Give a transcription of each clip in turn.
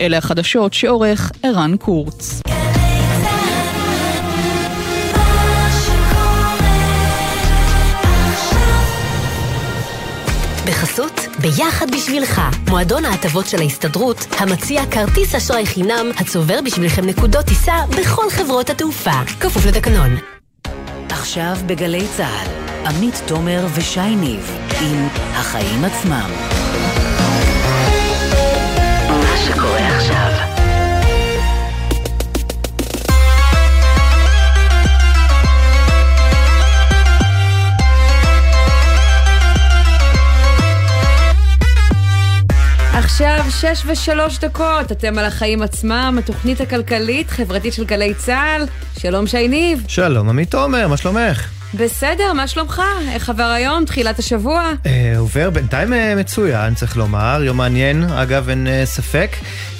אלה החדשות שעורך ערן קורץ. בחסות ביחד בשבילך, מועדון ההטבות של ההסתדרות, המציע כרטיס אשראי חינם, הצובר בשבילכם נקודות טיסה בכל חברות התעופה. כפוף לתקנון. עכשיו בגלי צה"ל, עמית תומר ושי ניב עם החיים עצמם. עכשיו שש ושלוש דקות, אתם על החיים עצמם, התוכנית הכלכלית, חברתית של גלי צה"ל. שלום שי ניב. שלום, עמית תומר, מה שלומך? בסדר, מה שלומך? איך עבר היום, תחילת השבוע? אה, עובר בינתיים אה, מצוין, צריך לומר, יום מעניין, אגב, אין אה, ספק.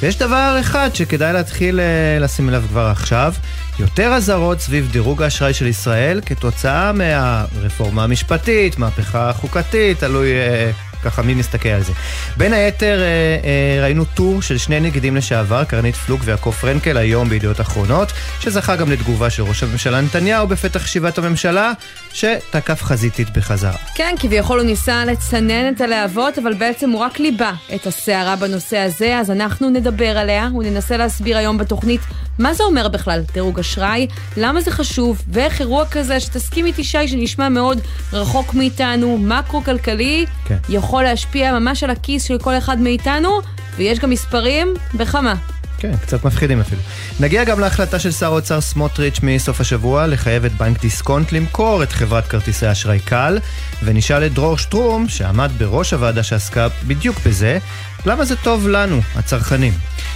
ויש דבר אחד שכדאי להתחיל אה, לשים אליו כבר עכשיו, יותר אזהרות סביב דירוג האשראי של ישראל כתוצאה מהרפורמה המשפטית, מהפכה חוקתית, תלוי אה, ככה מי מסתכל על זה. בין היתר אה, אה, ראינו טור של שני נגידים לשעבר, קרנית פלוג ויעקב פרנקל, היום בידיעות אחרונות, שזכה גם לתגובה של ראש הממשלה נתניהו בפתח ישיבת הממשלה, שתקף חזיתית בחזרה. כן, כביכול הוא ניסה לצנן את הלהבות, אבל בעצם הוא רק ליבה את הסערה בנושא הזה, אז אנחנו נדבר עליה וננסה להסביר היום בתוכנית מה זה אומר בכלל דירוג אשראי, למה זה חשוב, ואיך אירוע כזה, שתסכים איתי שי, שנשמע מאוד רחוק מאיתנו, מקרו-כלכלי, כן. יכול להשפיע ממש על הכיס של כל אחד מאיתנו, ויש גם מספרים בכמה. כן, קצת מפחידים אפילו. נגיע גם להחלטה של שר האוצר סמוטריץ' מסוף השבוע לחייב את בנק דיסקונט למכור את חברת כרטיסי אשראי קל, ונשאל את דרור שטרום, שעמד בראש הוועדה שעסקה בדיוק בזה, למה זה טוב לנו, הצרכנים.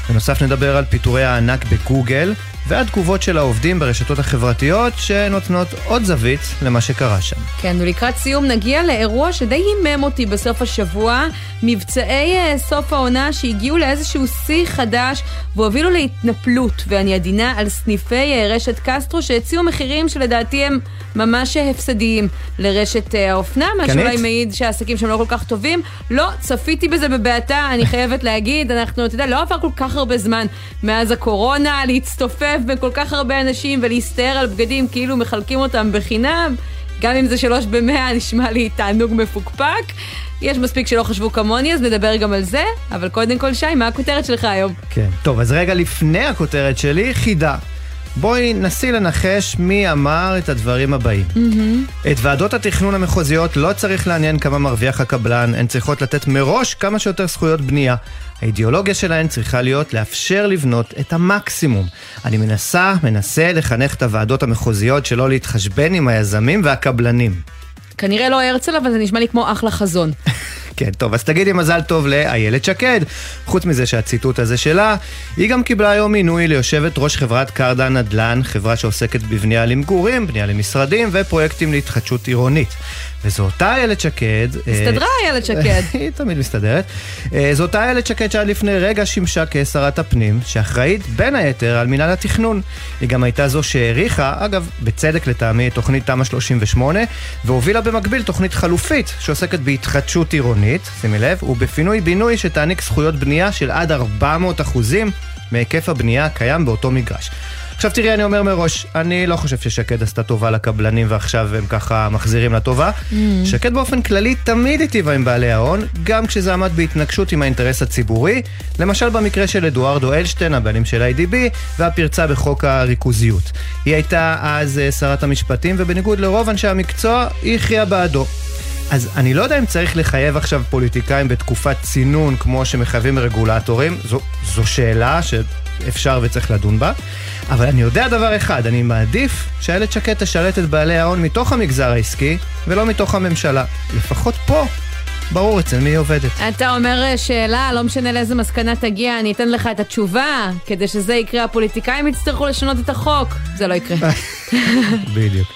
בנוסף נדבר על פיטורי הענק בגוגל, והתגובות של העובדים ברשתות החברתיות, שנותנות עוד זווית למה שקרה שם. כן, ולקראת סיום נגיע לאירוע שדי הימם אותי בסוף השבוע, מבצעי אה, סוף העונה שהגיעו לאיזשהו שיא חדש והובילו להתנפלות, ואני עדינה על סניפי אה, רשת קסטרו שהציעו מחירים שלדעתי הם ממש הפסדיים לרשת אה, האופנה, מה? שאולי מעיד שהעסקים שם לא כל כך טובים. לא, צפיתי בזה בבעתה, אני חייבת להגיד, אנחנו, אתה יודע, לא עבר כל כך הרבה זמן מאז הקורונה להצטופף בין כל כך הרבה אנשים ולהסתער על בגדים כאילו מחלקים אותם בחינם. גם אם זה שלוש במאה, נשמע לי תענוג מפוקפק. יש מספיק שלא חשבו כמוני, אז נדבר גם על זה. אבל קודם כל, שי, מה הכותרת שלך היום? כן. טוב, אז רגע לפני הכותרת שלי, חידה. בואי נסי לנחש מי אמר את הדברים הבאים. את ועדות התכנון המחוזיות לא צריך לעניין כמה מרוויח הקבלן, הן צריכות לתת מראש כמה שיותר זכויות בנייה. האידיאולוגיה שלהן צריכה להיות לאפשר לבנות את המקסימום. אני מנסה, מנסה לחנך את הוועדות המחוזיות שלא להתחשבן עם היזמים והקבלנים. כנראה לא הרצל, אבל זה נשמע לי כמו אחלה חזון. כן, טוב, אז תגידי מזל טוב לאיילת שקד. חוץ מזה שהציטוט הזה שלה, היא גם קיבלה היום מינוי ליושבת ראש חברת קרדה נדל"ן, חברה שעוסקת בבנייה למגורים, בנייה למשרדים ופרויקטים להתחדשות עירונית. וזו אותה איילת שקד... אה, הסתדרה איילת שקד. היא תמיד מסתדרת. אה, זו אותה איילת שקד שעד לפני רגע שימשה כשרת הפנים, שאחראית בין היתר על מינהל התכנון. היא גם הייתה זו שהעריכה, אגב, בצדק לטעמי, תוכנית תמ"א 38, והובילה במקביל תוכנית חלופית שעוסקת בהתחדשות עירונית, שימי לב, ובפינוי-בינוי שתעניק זכויות בנייה של עד 400 אחוזים מהיקף הבנייה הקיים באותו מגרש. עכשיו תראי, אני אומר מראש, אני לא חושב ששקד עשתה טובה לקבלנים ועכשיו הם ככה מחזירים לה טובה. Mm. שקד באופן כללי תמיד היטיבה עם בעלי ההון, גם כשזה עמד בהתנגשות עם האינטרס הציבורי, למשל במקרה של אדוארדו אלשטיין, הבעלים של איי-די-בי, והפרצה בחוק הריכוזיות. היא הייתה אז אה, שרת המשפטים, ובניגוד לרוב אנשי המקצוע, היא הכריעה בעדו. אז אני לא יודע אם צריך לחייב עכשיו פוליטיקאים בתקופת צינון כמו שמחייבים רגולטורים, זו, זו שאלה שאפשר וצריך לדון בה, אבל אני יודע דבר אחד, אני מעדיף שאיילת שקד תשרת את בעלי ההון מתוך המגזר העסקי ולא מתוך הממשלה. לפחות פה, ברור אצל מי היא עובדת. אתה אומר אה, שאלה, לא משנה לאיזה מסקנה תגיע, אני אתן לך את התשובה. כדי שזה יקרה, הפוליטיקאים יצטרכו לשנות את החוק. זה לא יקרה. בדיוק.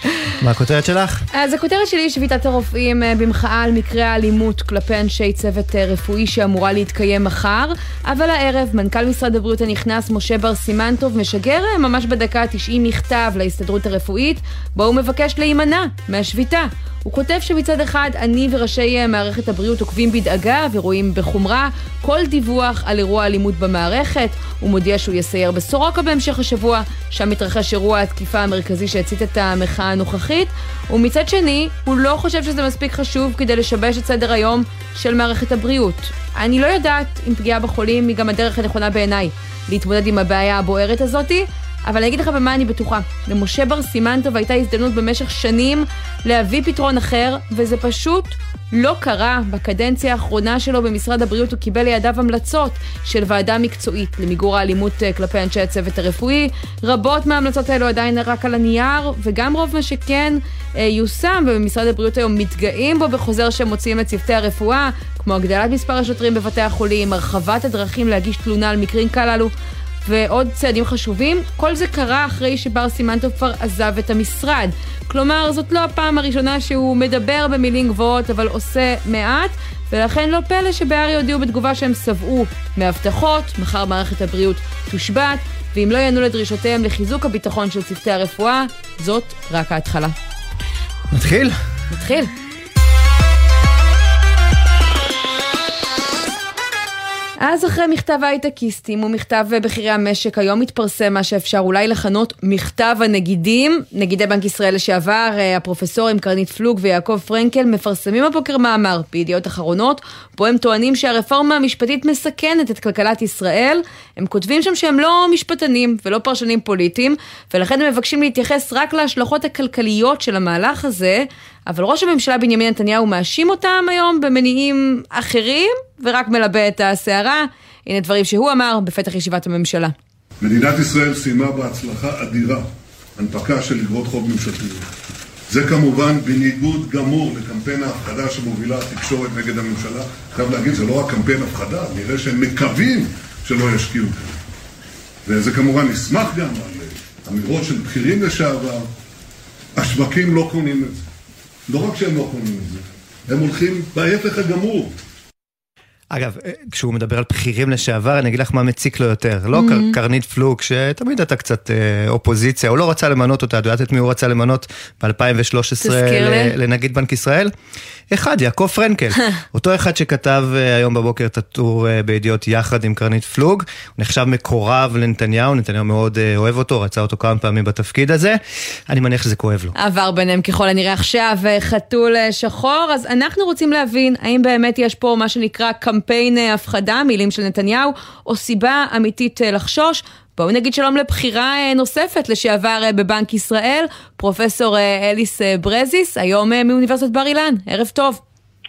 מה הכותרת שלך? אז הכותרת שלי היא שביתת הרופאים אה, במחאה על מקרי האלימות כלפי אנשי צוות אה, רפואי שאמורה להתקיים מחר, אבל הערב מנכ"ל משרד הבריאות הנכנס משה בר סימנטוב משגר אה, ממש בדקה ה-90 מכתב להסתדרות הרפואית, בו הוא מבקש להימנע מהשביתה. הוא כותב שמצד אחד אני וראשי מערכת הבריאות עוקבים בדאגה ורואים בחומרה כל דיווח על אירוע אלימות במערכת. הוא מודיע שהוא יסייר בסורוקה בהמשך השבוע, שם מתרחש אירוע התקיפה המרכזי שהצית את המחאה הנוכחית, ומצד שני, הוא לא חושב שזה מספיק חשוב כדי לשבש את סדר היום של מערכת הבריאות. אני לא יודעת אם פגיעה בחולים היא גם הדרך הנכונה בעיניי להתמודד עם הבעיה הבוערת הזאתי, אבל אני אגיד לך במה אני בטוחה. למשה בר סימנטוב הייתה הזדמנות במשך שנים להביא פתרון אחר, וזה פשוט לא קרה. בקדנציה האחרונה שלו במשרד הבריאות הוא קיבל לידיו המלצות של ועדה מקצועית למיגור האלימות אה, כלפי אנשי הצוות הרפואי. רבות מההמלצות האלו עדיין רק על הנייר, וגם רוב מה שכן אה, יושם, ובמשרד הבריאות היום מתגאים בו בחוזר שמוציאים לצוותי הרפואה, כמו הגדלת מספר השוטרים בבתי החולים, הרחבת הדרכים להגיש תלונה על מקרים כללו. ועוד צעדים חשובים. כל זה קרה אחרי שבר סימנטוב כבר עזב את המשרד. כלומר, זאת לא הפעם הראשונה שהוא מדבר במילים גבוהות, אבל עושה מעט, ולכן לא פלא שבהר"י הודיעו בתגובה שהם שבעו מהבטחות, מחר מערכת הבריאות תושבת, ואם לא יענו לדרישותיהם לחיזוק הביטחון של צוותי הרפואה, זאת רק ההתחלה. נתחיל? נתחיל. אז אחרי מכתב ההייטקיסטים ומכתב בכירי המשק, היום מתפרסם מה שאפשר אולי לכנות מכתב הנגידים. נגידי בנק ישראל לשעבר, אה, הפרופסורים קרנית פלוג ויעקב פרנקל, מפרסמים הבוקר מאמר בידיעות אחרונות, בו הם טוענים שהרפורמה המשפטית מסכנת את כלכלת ישראל. הם כותבים שם שהם לא משפטנים ולא פרשנים פוליטיים, ולכן הם מבקשים להתייחס רק להשלכות הכלכליות של המהלך הזה. אבל ראש הממשלה בנימין נתניהו מאשים אותם היום במניעים אחרים, ורק מלבה את הסערה. הנה דברים שהוא אמר בפתח ישיבת הממשלה. מדינת ישראל סיימה בהצלחה אדירה הנפקה של אגרות חוב ממשלתיות. זה כמובן בניגוד גמור לקמפיין ההפחדה שמובילה התקשורת נגד הממשלה. חייב להגיד, זה לא רק קמפיין הפחדה, נראה שהם מקווים שלא ישקיעו כאן. וזה כמובן נסמך גם על אמירות של בכירים לשעבר. השווקים לא קונים את זה. לא רק שהם לא קונים את זה, הם הולכים בהפך הגמור. אגב, אה, כשהוא מדבר על בכירים לשעבר, אני אגיד לך מה מציק לו יותר. לא mm-hmm. קרנית פלוג, שתמיד הייתה קצת אה, אופוזיציה, הוא לא רצה למנות אותה, את יודעת את מי הוא רצה למנות ב-2013 לנגיד בנק ישראל? אחד, יעקב פרנקל. אותו אחד שכתב אה, היום בבוקר את הטור אה, בידיעות יחד עם קרנית פלוג. הוא נחשב מקורב לנתניהו, נתניהו מאוד אה, אוהב אותו, רצה אותו כמה פעמים בתפקיד הזה. אני מניח שזה כואב לו. עבר ביניהם ככל הנראה עכשיו חתול שחור, אז אנחנו רוצים להבין האם באמת יש פה מה שנקרא קמפיין הפחדה, מילים של נתניהו, או סיבה אמיתית לחשוש. בואו נגיד שלום לבחירה אה, נוספת לשעבר אה, בבנק ישראל, פרופסור אה, אליס ברזיס, היום מאוניברסיטת בר אילן. ערב טוב.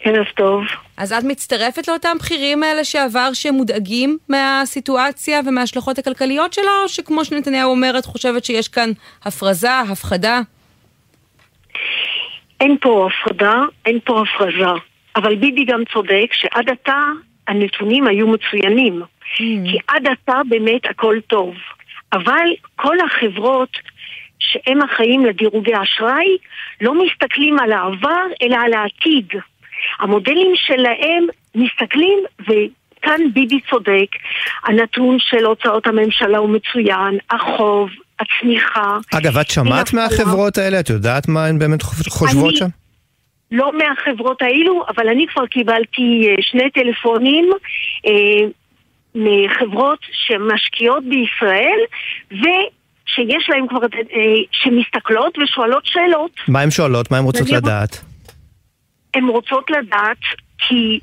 ערב טוב. אז את מצטרפת לאותם בכירים לשעבר שמודאגים מהסיטואציה ומההשלכות הכלכליות שלה, או שכמו שנתניהו אומר, את חושבת שיש כאן הפרזה, הפחדה? אין פה הפרדה, אין פה הפרזה. אבל ביבי גם צודק שעד עתה הנתונים היו מצוינים. Mm. כי עד עתה באמת הכל טוב. אבל כל החברות שהם אחראים לדירוגי אשראי לא מסתכלים על העבר אלא על העתיד. המודלים שלהם מסתכלים וכאן ביבי צודק, הנתון של הוצאות הממשלה הוא מצוין, החוב, הצמיחה. אגב, את שמעת מהחברות האלה? את יודעת מה הן באמת חושבות אני... שם? לא מהחברות האלו, אבל אני כבר קיבלתי אה, שני טלפונים אה, מחברות שמשקיעות בישראל, ושיש להן כבר, אה, שמסתכלות ושואלות שאלות. מה הן שואלות? מה הן רוצות לדעת? הן רוצות לדעת כי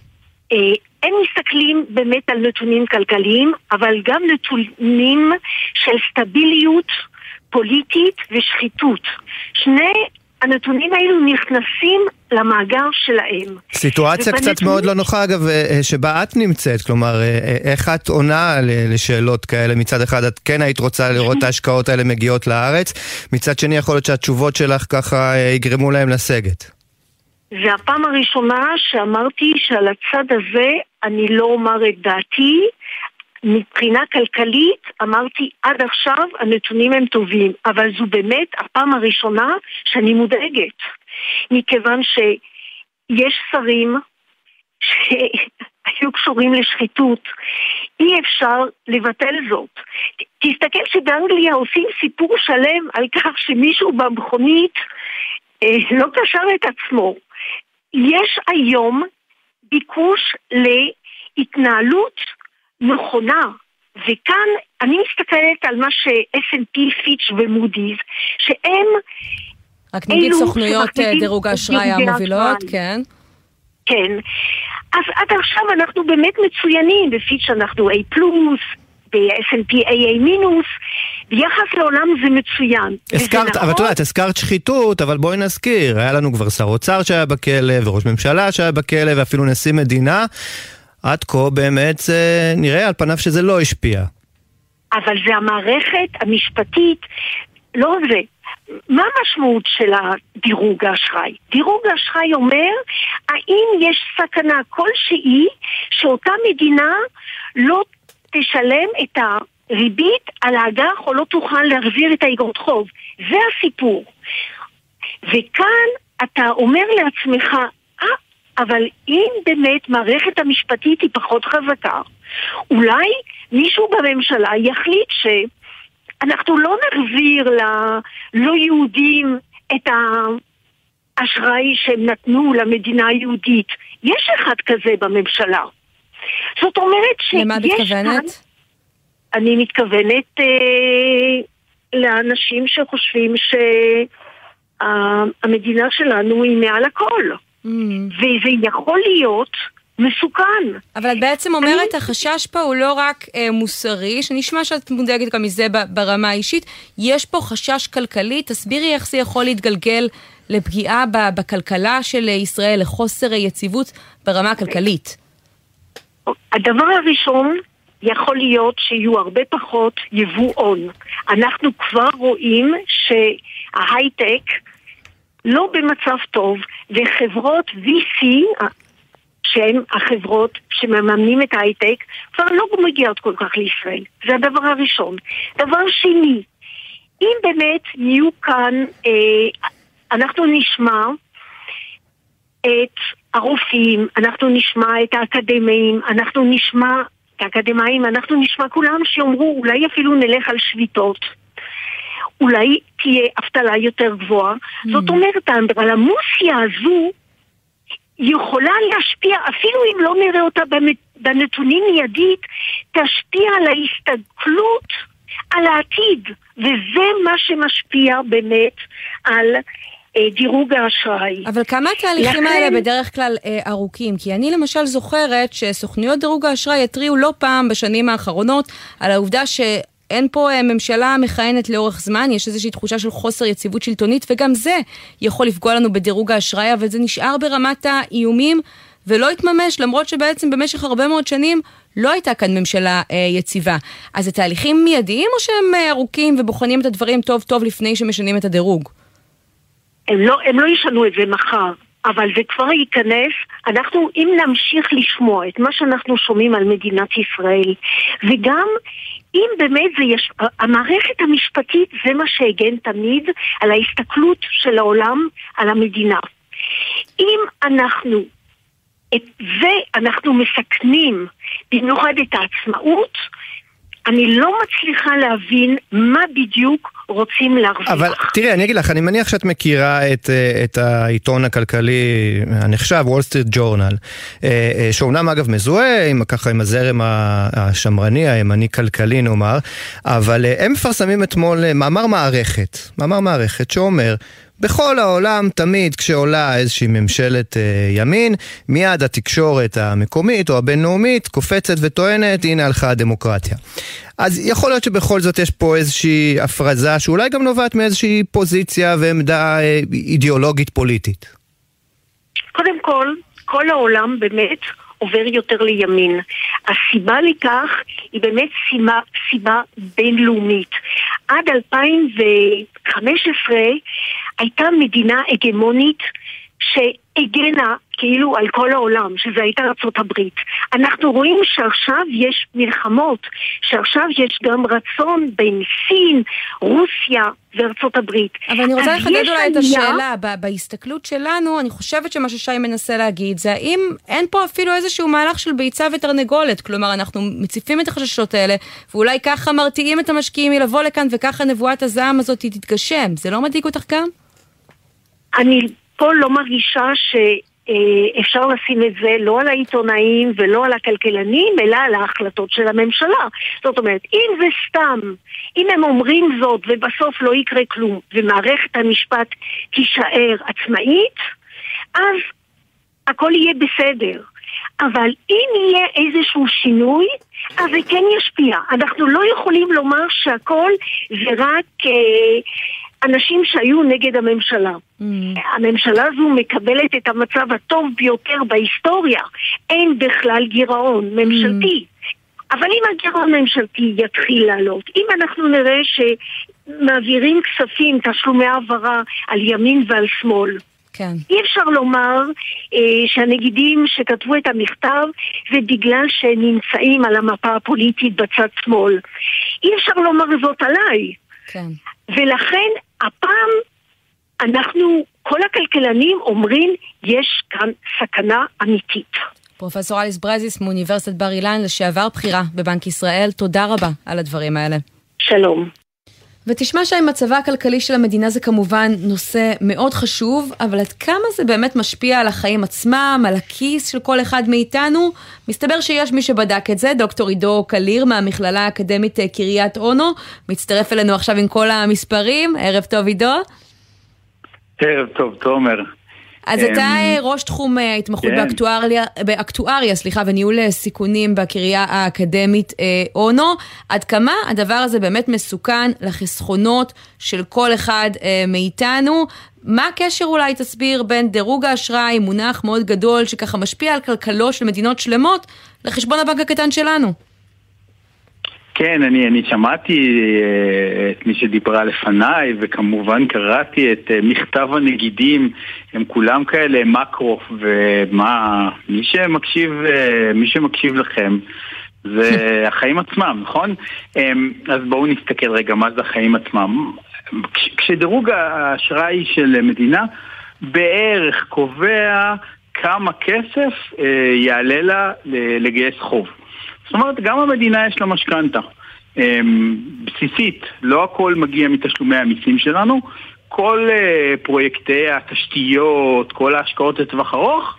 אה, הם מסתכלים באמת על נתונים כלכליים, אבל גם נתונים של סטביליות פוליטית ושחיתות. שני הנתונים האלו נכנסים למאגר שלהם. סיטואציה ובנתונים... קצת מאוד לא נוחה אגב, אה, אה, שבה את נמצאת, כלומר, אה, איך את עונה לשאלות כאלה? מצד אחד את כן היית רוצה לראות את ההשקעות האלה מגיעות לארץ, מצד שני יכול להיות שהתשובות שלך ככה יגרמו להם לסגת. זה הפעם הראשונה שאמרתי שעל הצד הזה אני לא אומר את דעתי. מבחינה כלכלית, אמרתי, עד עכשיו הנתונים הם טובים, אבל זו באמת הפעם הראשונה שאני מודאגת, מכיוון שיש שרים שהיו קשורים לשחיתות. אי אפשר לבטל זאת. תסתכל שבאנגליה עושים סיפור שלם על כך שמישהו במכונית אה, לא קשר את עצמו. יש היום ביקוש להתנהלות נכונה, וכאן אני מסתכלת על מה ש-S&P, פיץ' ומודי'ס, שהם... רק נגיד סוכנויות אה, דירוג האשראי המובילות, כן. כן. אז עד עכשיו אנחנו באמת מצוינים, בפיץ' אנחנו A פלוס, ב-S&P AA מינוס, ביחס לעולם זה מצוין. הזכרת, נכון. אבל את יודעת, הזכרת שחיתות, אבל בואי נזכיר, היה לנו כבר שר אוצר שהיה בכלא, וראש ממשלה שהיה בכלא, ואפילו נשיא מדינה. עד כה באמת זה נראה על פניו שזה לא השפיע. אבל זה המערכת המשפטית, לא זה. מה המשמעות של הדירוג האשראי? דירוג האשראי אומר האם יש סכנה כלשהי שאותה מדינה לא תשלם את הריבית על האג"ח או לא תוכל להחזיר את האגרות חוב. זה הסיפור. וכאן אתה אומר לעצמך, אה, אבל אם באמת מערכת המשפטית היא פחות חזקה, אולי מישהו בממשלה יחליט שאנחנו לא נחזיר ללא יהודים את האשראי שהם נתנו למדינה היהודית. יש אחד כזה בממשלה. זאת אומרת שיש למה את מתכוונת? כאן... אני מתכוונת אה, לאנשים שחושבים שהמדינה שלנו היא מעל הכל. Mm. וזה יכול להיות מסוכן. אבל את בעצם אומרת, החשש פה הוא לא רק אה, מוסרי, שנשמע שאת מודאגת גם מזה ברמה האישית, יש פה חשש כלכלי, תסבירי איך זה יכול להתגלגל לפגיעה בכלכלה של ישראל, לחוסר יציבות ברמה הכלכלית. הדבר הראשון, יכול להיות שיהיו הרבה פחות יבוא הון. אנחנו כבר רואים שההייטק לא במצב טוב, וחברות VC, שהן החברות שמממנים את ההייטק, כבר לא מגיעות כל כך לישראל. זה הדבר הראשון. דבר שני, אם באמת יהיו כאן, אה, אנחנו נשמע את הרופאים, אנחנו נשמע את האקדמאים, אנחנו נשמע את האקדמאים, אנחנו נשמע כולם שיאמרו אולי אפילו נלך על שביתות. אולי תהיה אבטלה יותר גבוהה. Mm. זאת אומרת, האנדרלמוסיה הזו יכולה להשפיע, אפילו אם לא נראה אותה בנתונים מיידית, תשפיע על ההסתכלות על העתיד, וזה מה שמשפיע באמת על אה, דירוג האשראי. אבל כמה התהליכים לכן... האלה בדרך כלל אה, ארוכים? כי אני למשל זוכרת שסוכנויות דירוג האשראי התריעו לא פעם בשנים האחרונות על העובדה ש... אין פה אה, ממשלה מכהנת לאורך זמן, יש איזושהי תחושה של חוסר יציבות שלטונית, וגם זה יכול לפגוע לנו בדירוג האשראי, אבל זה נשאר ברמת האיומים ולא התממש, למרות שבעצם במשך הרבה מאוד שנים לא הייתה כאן ממשלה אה, יציבה. אז זה תהליכים מיידיים או שהם אה, ארוכים ובוחנים את הדברים טוב טוב לפני שמשנים את הדירוג? הם לא, הם לא ישנו את זה מחר. אבל זה כבר ייכנס, אנחנו, אם נמשיך לשמוע את מה שאנחנו שומעים על מדינת ישראל, וגם אם באמת זה יש... המערכת המשפטית זה מה שהגן תמיד על ההסתכלות של העולם על המדינה. אם אנחנו את זה אנחנו מסכנים, במיוחד את העצמאות, אני לא מצליחה להבין מה בדיוק רוצים להרוויח. אבל תראי, אני אגיד לך, אני מניח שאת מכירה את, אה, את העיתון הכלכלי הנחשב, וול סטריט ג'ורנל, שאומנם אגב מזוהה עם, ככה עם הזרם השמרני, הימני-כלכלי נאמר, אבל אה, הם מפרסמים אתמול אה, מאמר מערכת, מאמר מערכת שאומר בכל העולם, תמיד כשעולה איזושהי ממשלת אה, ימין, מיד התקשורת המקומית או הבינלאומית קופצת וטוענת, הנה הלכה הדמוקרטיה. אז יכול להיות שבכל זאת יש פה איזושהי הפרזה שאולי גם נובעת מאיזושהי פוזיציה ועמדה אה, אידיאולוגית פוליטית. קודם כל, כל העולם באמת עובר יותר לימין. הסיבה לכך היא באמת סיבה, סיבה בינלאומית. עד 2015 הייתה מדינה הגמונית שהגנה כאילו על כל העולם, שזה הייתה הברית. אנחנו רואים שעכשיו יש מלחמות, שעכשיו יש גם רצון בין סין, רוסיה וארצות הברית. אבל אני רוצה לחדד אולי את השאלה, ב- בהסתכלות שלנו, אני חושבת שמה ששי מנסה להגיד זה האם אין פה אפילו איזשהו מהלך של ביצה ותרנגולת, כלומר אנחנו מציפים את החששות האלה, ואולי ככה מרתיעים את המשקיעים מלבוא לכאן וככה נבואת הזעם הזאת תתגשם, זה לא מדאיג אותך גם? אני פה לא מרגישה שאפשר לשים את זה לא על העיתונאים ולא על הכלכלנים, אלא על ההחלטות של הממשלה. זאת אומרת, אם זה סתם, אם הם אומרים זאת ובסוף לא יקרה כלום, ומערכת המשפט תישאר עצמאית, אז הכל יהיה בסדר. אבל אם יהיה איזשהו שינוי, אז זה כן ישפיע. אנחנו לא יכולים לומר שהכל זה רק אה, אנשים שהיו נגד הממשלה. הממשלה הזו מקבלת את המצב הטוב ביותר בהיסטוריה. אין בכלל גירעון ממשלתי. אבל אם הגירעון הממשלתי יתחיל לעלות, אם אנחנו נראה שמעבירים כספים, תשלומי העברה על ימין ועל שמאל, כן. אי אפשר לומר אה, שהנגידים שכתבו את המכתב זה בגלל שהם נמצאים על המפה הפוליטית בצד שמאל. אי אפשר לומר זאת עליי. כן. ולכן הפעם אנחנו, כל הכלכלנים אומרים, יש כאן סכנה אמיתית. פרופסור אליס ברזיס מאוניברסיטת בר אילן, לשעבר בכירה בבנק ישראל, תודה רבה על הדברים האלה. שלום. ותשמע שהאם מצבה הכלכלי של המדינה זה כמובן נושא מאוד חשוב, אבל עד כמה זה באמת משפיע על החיים עצמם, על הכיס של כל אחד מאיתנו? מסתבר שיש מי שבדק את זה, דוקטור עידו קליר מהמכללה האקדמית אה, קריית אונו, מצטרף אלינו עכשיו עם כל המספרים, ערב טוב עידו. ערב טוב, תומר. אז אמ, אתה אה, ראש תחום אה, ההתמחות כן. באקטואריה, באקטואריה, סליחה, וניהול אה, סיכונים בקריה האקדמית אונו. עד כמה הדבר הזה באמת מסוכן לחסכונות של כל אחד מאיתנו? מה הקשר אולי, תסביר, בין דירוג האשראי, מונח מאוד גדול שככה משפיע על כלכלות של מדינות שלמות, לחשבון הבנק הקטן שלנו? כן, אני, אני שמעתי אה, את מי שדיברה לפניי, וכמובן קראתי את אה, מכתב הנגידים, הם כולם כאלה מקרו, ומה, מי שמקשיב, אה, מי שמקשיב לכם, זה החיים עצמם, נכון? אה, אז בואו נסתכל רגע מה זה החיים עצמם. כש, כשדירוג האשראי של מדינה בערך קובע כמה כסף יעלה לה לגייס חוב. זאת אומרת, גם המדינה יש לה משכנתה אמ, בסיסית, לא הכל מגיע מתשלומי המיסים שלנו. כל אה, פרויקטי התשתיות, כל ההשקעות לטווח ארוך,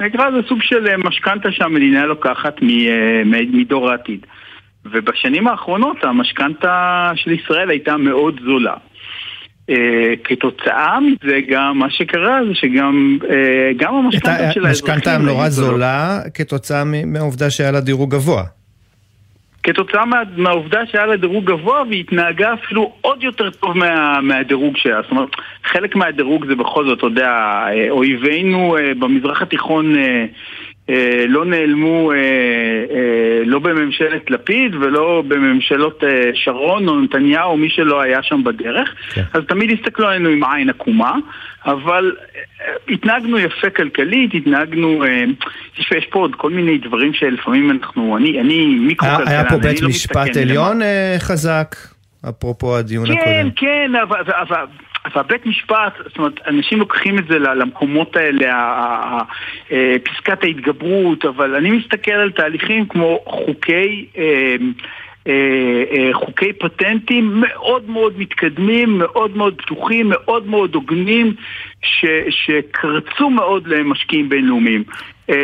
נקרא לזה סוג של אה, משכנתה שהמדינה לוקחת אה, מדור העתיד. ובשנים האחרונות המשכנתה של ישראל הייתה מאוד זולה. Uh, כתוצאה מזה גם מה שקרה זה שגם uh, גם המשכנתה של האזרחים משכנתה היו נורא. זולה כתוצאה מהעובדה שהיה לה דירוג גבוה. כתוצאה מה, מהעובדה שהיה לה דירוג גבוה והיא התנהגה אפילו עוד יותר טוב מה, מהדירוג שלה. זאת אומרת, חלק מהדירוג זה בכל זאת, אתה יודע, אה, אויבינו אה, במזרח התיכון אה, אה, לא נעלמו אה, אה, לא בממשלת לפיד ולא בממשלות אה, שרון או נתניהו, מי שלא היה שם בדרך. כן. אז תמיד הסתכלו עלינו עם עין עקומה, אבל אה, התנהגנו יפה כלכלית, התנהגנו... אה, יש, יש פה עוד כל מיני דברים שלפעמים אנחנו... אני, אני מיקרו-כלכלן, היה היה פה אני בית לא משפט עליון אה, חזק, אפרופו הדיון כן, הקודם. כן, אבל, אבל, אבל בית משפט, זאת אומרת, אנשים לוקחים את זה למקומות האלה, אה, פסקת ההתגברות, אבל אני מסתכל על תהליכים כמו חוקי... אה, אה, חוקי פטנטים מאוד מאוד מתקדמים, מאוד מאוד פתוחים, מאוד מאוד הוגנים, ש, שקרצו מאוד למשקיעים בינלאומיים. אה,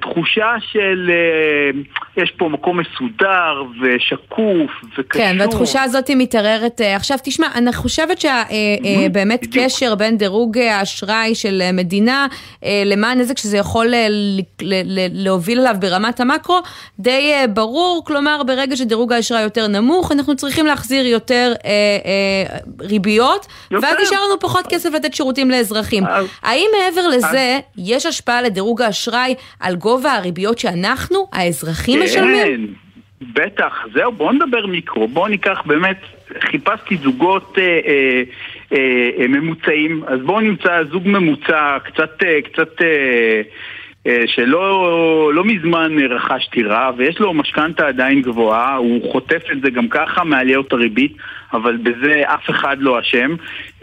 תחושה של אה, יש פה מקום מסודר ושקוף וקשור. כן, והתחושה הזאת היא מתערערת. אה, עכשיו תשמע, אני חושבת שבאמת. קשר בין דירוג האשראי של מדינה למה הנזק שזה יכול להוביל אליו ברמת המקרו, די ברור, כלומר ברגע שדירוג האשראי יותר נמוך, אנחנו צריכים להחזיר יותר ריביות. ואז נשאר לנו פחות כסף לתת שירותים לאזרחים. אז- האם מעבר לזה, יש השפעה לדירוג האשראי על גובה הריביות שאנחנו, האזרחים, משלמים? כן, בטח. זהו, בואו נדבר מיקרו. בואו ניקח באמת, חיפשתי זוגות אה, אה, אה, אה, ממוצעים, אז בואו נמצא זוג ממוצע קצת, אה, קצת אה, אה, שלא לא מזמן רכש טירה ויש לו משכנתה עדיין גבוהה, הוא חוטף את זה גם ככה מעליות הריבית, אבל בזה אף אחד לא אשם,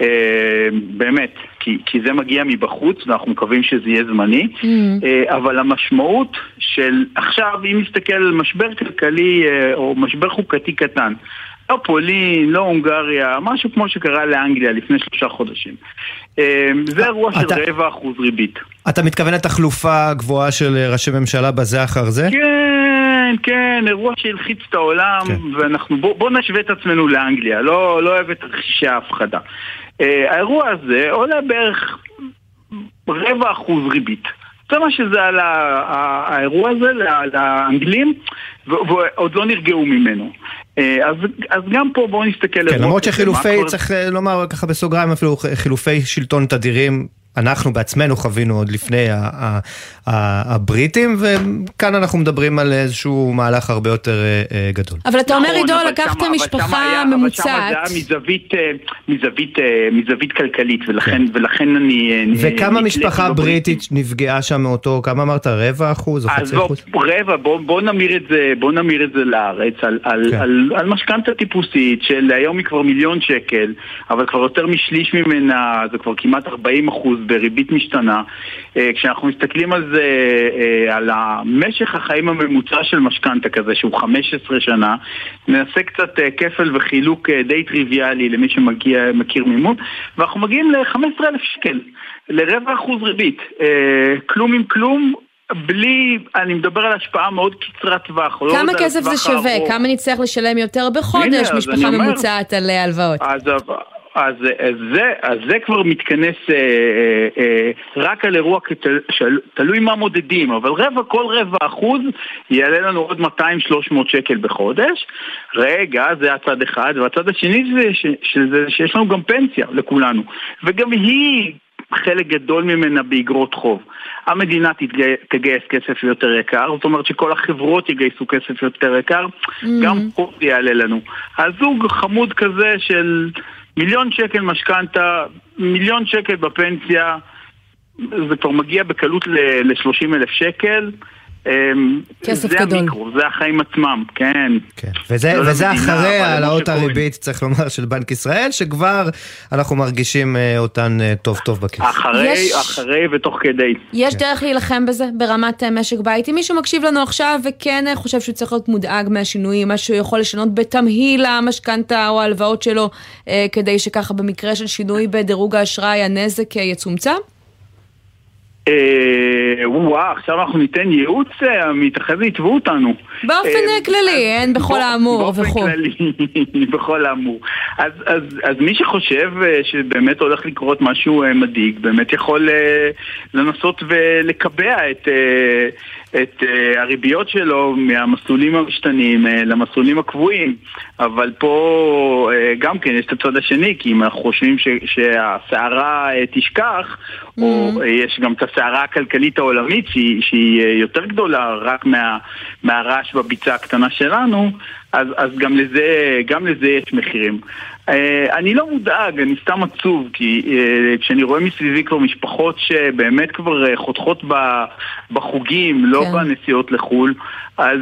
אה, באמת, כי, כי זה מגיע מבחוץ ואנחנו מקווים שזה יהיה זמני, Mm. אה, אבל המשמעות של עכשיו, אם נסתכל על משבר כלכלי אה, או משבר חוקתי קטן, לא פולין, לא הונגריה, משהו כמו שקרה לאנגליה לפני שלושה חודשים. אה, זה אירוע של רבע אחוז ריבית. אתה מתכוון לתחלופה גבוהה של ראשי ממשלה בזה אחר זה? כן, כן, אירוע שהלחיץ את העולם, כן. ואנחנו, בוא, בוא נשווה את עצמנו לאנגליה, לא, לא אוהב את תרחישי ההפחדה. אה, האירוע הזה עולה בערך רבע אחוז ריבית. זה מה שזה על האירוע הזה לאנגלים, ועוד לא נרגעו ממנו. אה, אז, אז גם פה בואו נסתכל... כן, למרות שחילופי, קורה- צריך אה, לומר ככה בסוגריים אפילו, חילופי שלטון תדירים, אנחנו בעצמנו חווינו עוד לפני הבריטים, וכאן אנחנו מדברים על איזשהו מהלך הרבה יותר אה, אה, גדול. אבל אתה אומר, נכון, עידו, לקחת משפחה היה- אבל ממוצעת. זה היה מזווית, אה, מזווית, מזווית כלכלית, ולכן, ולכן אני... כן. וכמה משפחה בבריטים. בריטית נפגעה שם מאותו, כמה אמרת, רבע אחוז או חצי אחוז? רבע, בוא, בוא נמיר את זה, בוא נמיר את זה לארץ, על, על, כן. על, על משכנתה טיפוסית של היום היא כבר מיליון שקל, אבל כבר יותר משליש ממנה, זה כבר כמעט 40 אחוז בריבית משתנה. כשאנחנו מסתכלים על זה, אה, על המשך החיים הממוצע של משכנתה כזה, שהוא 15 שנה, נעשה קצת אה, כפל וחילוק אה, די טריוויאלי למי שמכיר מימון, ואנחנו מגיעים ל-15,000 שקל, לרבע אחוז ריבית. אה, כלום עם כלום. בלי, אני מדבר על השפעה מאוד קצרת טווח. לא כמה על כסף זה שווה? הארוך. כמה נצטרך לשלם יותר הנה, בחודש, אז משפחה אומר. ממוצעת על אה, הלוואות? אז, אז, אז, זה, אז זה כבר מתכנס אה, אה, אה, רק על אירוע כתל, של, תלוי מה מודדים, אבל רבע, כל רבע אחוז יעלה לנו עוד 200-300 שקל בחודש. רגע, זה הצד אחד, והצד השני זה, ש, שזה, שיש לנו גם פנסיה לכולנו, וגם היא... חלק גדול ממנה באגרות חוב. המדינה תתגי, תגייס כסף יותר יקר, זאת אומרת שכל החברות יגייסו כסף יותר יקר, Mm. גם זה יעלה לנו. אז זוג חמוד כזה של מיליון שקל משכנתה, מיליון שקל בפנסיה, זה כבר מגיע בקלות ל-30 אלף שקל. אמ, כסף זה גדול. המיקרו, זה החיים עצמם, כן. כן. וזה, לא וזה למדינה, אחרי העלאות. הריבית, צריך לומר, של בנק ישראל, שכבר אנחנו מרגישים אה, אותן אה, טוב טוב בכיס. אחרי, יש- אחרי ותוך כדי. יש דרך להילחם בזה ברמת אה, משק בית? אם מישהו מקשיב לנו עכשיו וכן חושב שהוא צריך להיות מודאג מהשינויים, מה שהוא יכול לשנות בתמהיל המשכנתה או ההלוואות שלו, כדי שככה במקרה של שינוי בדירוג האשראי הנזק יצומצם? אה, וואו, עכשיו אנחנו ניתן ייעוץ, אה, עמית, אחרי זה יתבעו אותנו. באופן אה, אה, כללי, אין בכל האמור באופן וכו'. כללי, בכל האמור. אז, אז, אז מי שחושב אה, שבאמת הולך לקרות משהו מדאיג, באמת יכול לנסות ולקבע את, את הריביות שלו מהמסלולים המשתנים למסלולים הקבועים. אבל פה גם כן יש את הצד השני, כי אם אנחנו חושבים שהסערה תשכח, או אה, יש גם את הסערה הכלכלית העולמית שהיא, שהיא יותר גדולה רק מה, מהרעש בביצה הקטנה שלנו, אז, אז גם, לזה, גם לזה יש מחירים. אה, אני לא מודאג, אני סתם עצוב, כי אה, כשאני רואה מסביבי כבר משפחות שבאמת כבר אה, חותכות בחוגים, לא כן. בנסיעות לחו"ל, אז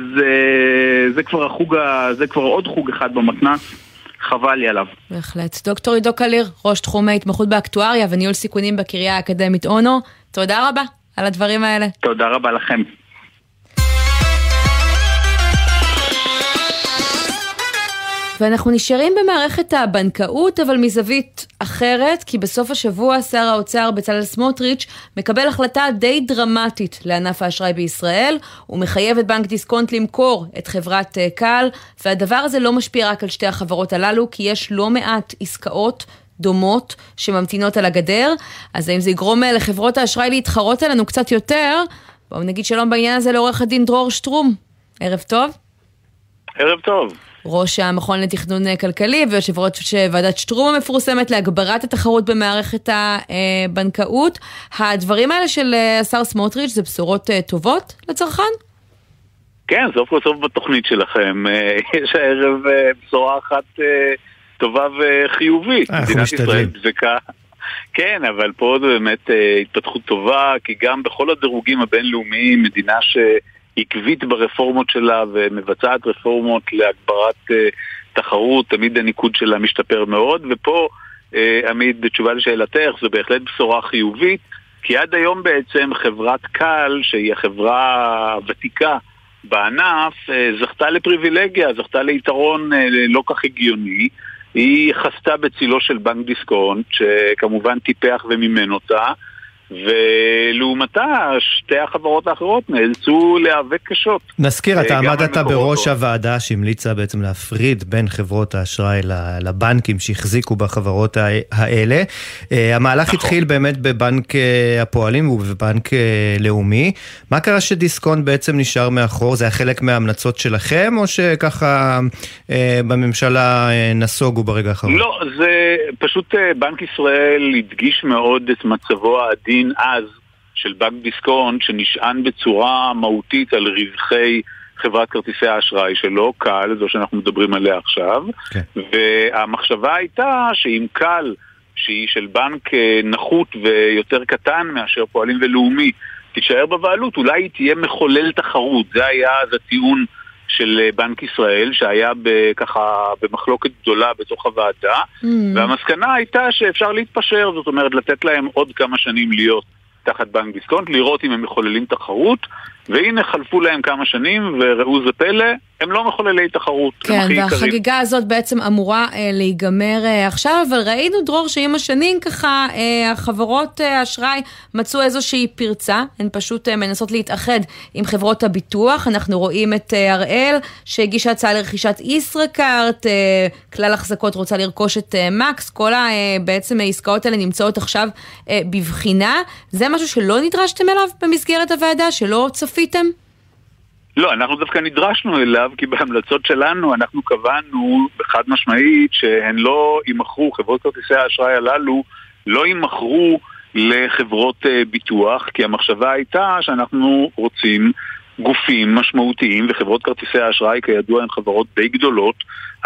זה כבר החוג, זה כבר עוד חוג אחד במתנ"ס, חבל לי עליו. בהחלט. דוקטור עידו קליר, ראש תחום ההתמחות באקטואריה וניהול סיכונים בקריה האקדמית אונו, תודה רבה על הדברים האלה. תודה רבה לכם. ואנחנו נשארים במערכת הבנקאות, אבל מזווית אחרת, כי בסוף השבוע שר האוצר בצלאל סמוטריץ' מקבל החלטה די דרמטית לענף האשראי בישראל. הוא מחייב את בנק דיסקונט למכור את חברת אה, קל, והדבר הזה לא משפיע רק על שתי החברות הללו, כי יש לא מעט עסקאות. דומות שממתינות על הגדר, אז האם זה יגרום אה, לחברות האשראי להתחרות עלינו קצת יותר? בואו נגיד שלום בעניין הזה לעורך הדין דרור שטרום. ערב טוב. ערב טוב. ראש המכון לתכנון כלכלי ויושב ראש ועדת שטרום המפורסמת להגברת התחרות במערכת הבנקאות. הדברים האלה של השר סמוטריץ' זה בשורות אה, טובות לצרכן? כן, סוף כל סוף בתוכנית שלכם. אה, יש הערב אה, בשורה אחת אה, טובה וחיובית. אנחנו מדינת משתדלים. ישראל דבקה. כן, אבל פה זו באמת אה, התפתחות טובה, כי גם בכל הדירוגים הבינלאומיים, מדינה שעקבית ברפורמות שלה ומבצעת רפורמות להגברת אה, תחרות, תמיד הניקוד שלה משתפר מאוד, ופה, אה, עמית, בתשובה לשאלתך, זו בהחלט בשורה חיובית, כי עד היום בעצם חברת קל, שהיא החברה הוותיקה בענף, אה, זכתה לפריבילגיה, זכתה ליתרון לא כך הגיוני. היא חסתה בצילו של בנק דיסקונט, שכמובן טיפח ומימן אותה, ולעומתה שתי החברות האחרות נאלצו להיאבק קשות. נזכיר, אתה אה, עמדת בראש. הוועדה שהמליצה בעצם להפריד בין חברות האשראי לבנקים שהחזיקו בחברות האלה. אה, המהלך נכון. התחיל באמת בבנק אה, הפועלים ובבנק לאומי. מה קרה שדיסקונט בעצם נשאר מאחור? זה היה חלק מההמלצות שלכם, או שככה בממשלה נסוגו ברגע האחרון? לא, זה פשוט בנק ישראל הדגיש מאוד את מצבו העדין אז של בנק דיסקונט, שנשען בצורה מהותית על רווחי חברת כרטיסי האשראי שלו, קל, זו שאנחנו מדברים עליה עכשיו, כן. והמחשבה הייתה שאם קל, שהיא של בנק אה, נחות ויותר קטן מאשר פועלים ולאומי, תישאר בבעלות, אולי היא תהיה מחולל תחרות. זה היה אז הטיעון של אה, בנק ישראל, שהיה ככה במחלוקת גדולה בתוך הוועדה, Mm. והמסקנה הייתה שאפשר להתפשר, זאת אומרת לתת להם עוד כמה שנים להיות תחת בנק דיסקונט, לראות אם הם מחוללים תחרות, והנה חלפו להם כמה שנים, וראו זה פלא, הם לא מחוללי תחרות, הם כן, הכי יקרים. והחגיגה הזאת בעצם אמורה אה, להיגמר אה, עכשיו, אבל ראינו, דרור, שעם השנים ככה, אה, החברות אה, האשראי מצאו איזושהי פרצה, הן פשוט אה, מנסות להתאחד עם חברות הביטוח. אנחנו רואים את אה, הראל, שהגישה הצעה לרכישת ישראכרט, אה, כלל החזקות רוצה לרכוש את אה, מקס, כל ה, אה, בעצם העסקאות האלה נמצאות עכשיו אה, בבחינה. זה משהו שלא נדרשתם אליו במסגרת הוועדה, שלא צפיתם? לא, אנחנו דווקא נדרשנו אליו, כי בהמלצות שלנו אנחנו קבענו חד משמעית שהן לא יימכרו, חברות כרטיסי האשראי הללו לא יימכרו לחברות אה, ביטוח, כי המחשבה הייתה שאנחנו רוצים גופים משמעותיים, וחברות כרטיסי האשראי כידוע הן חברות די גדולות,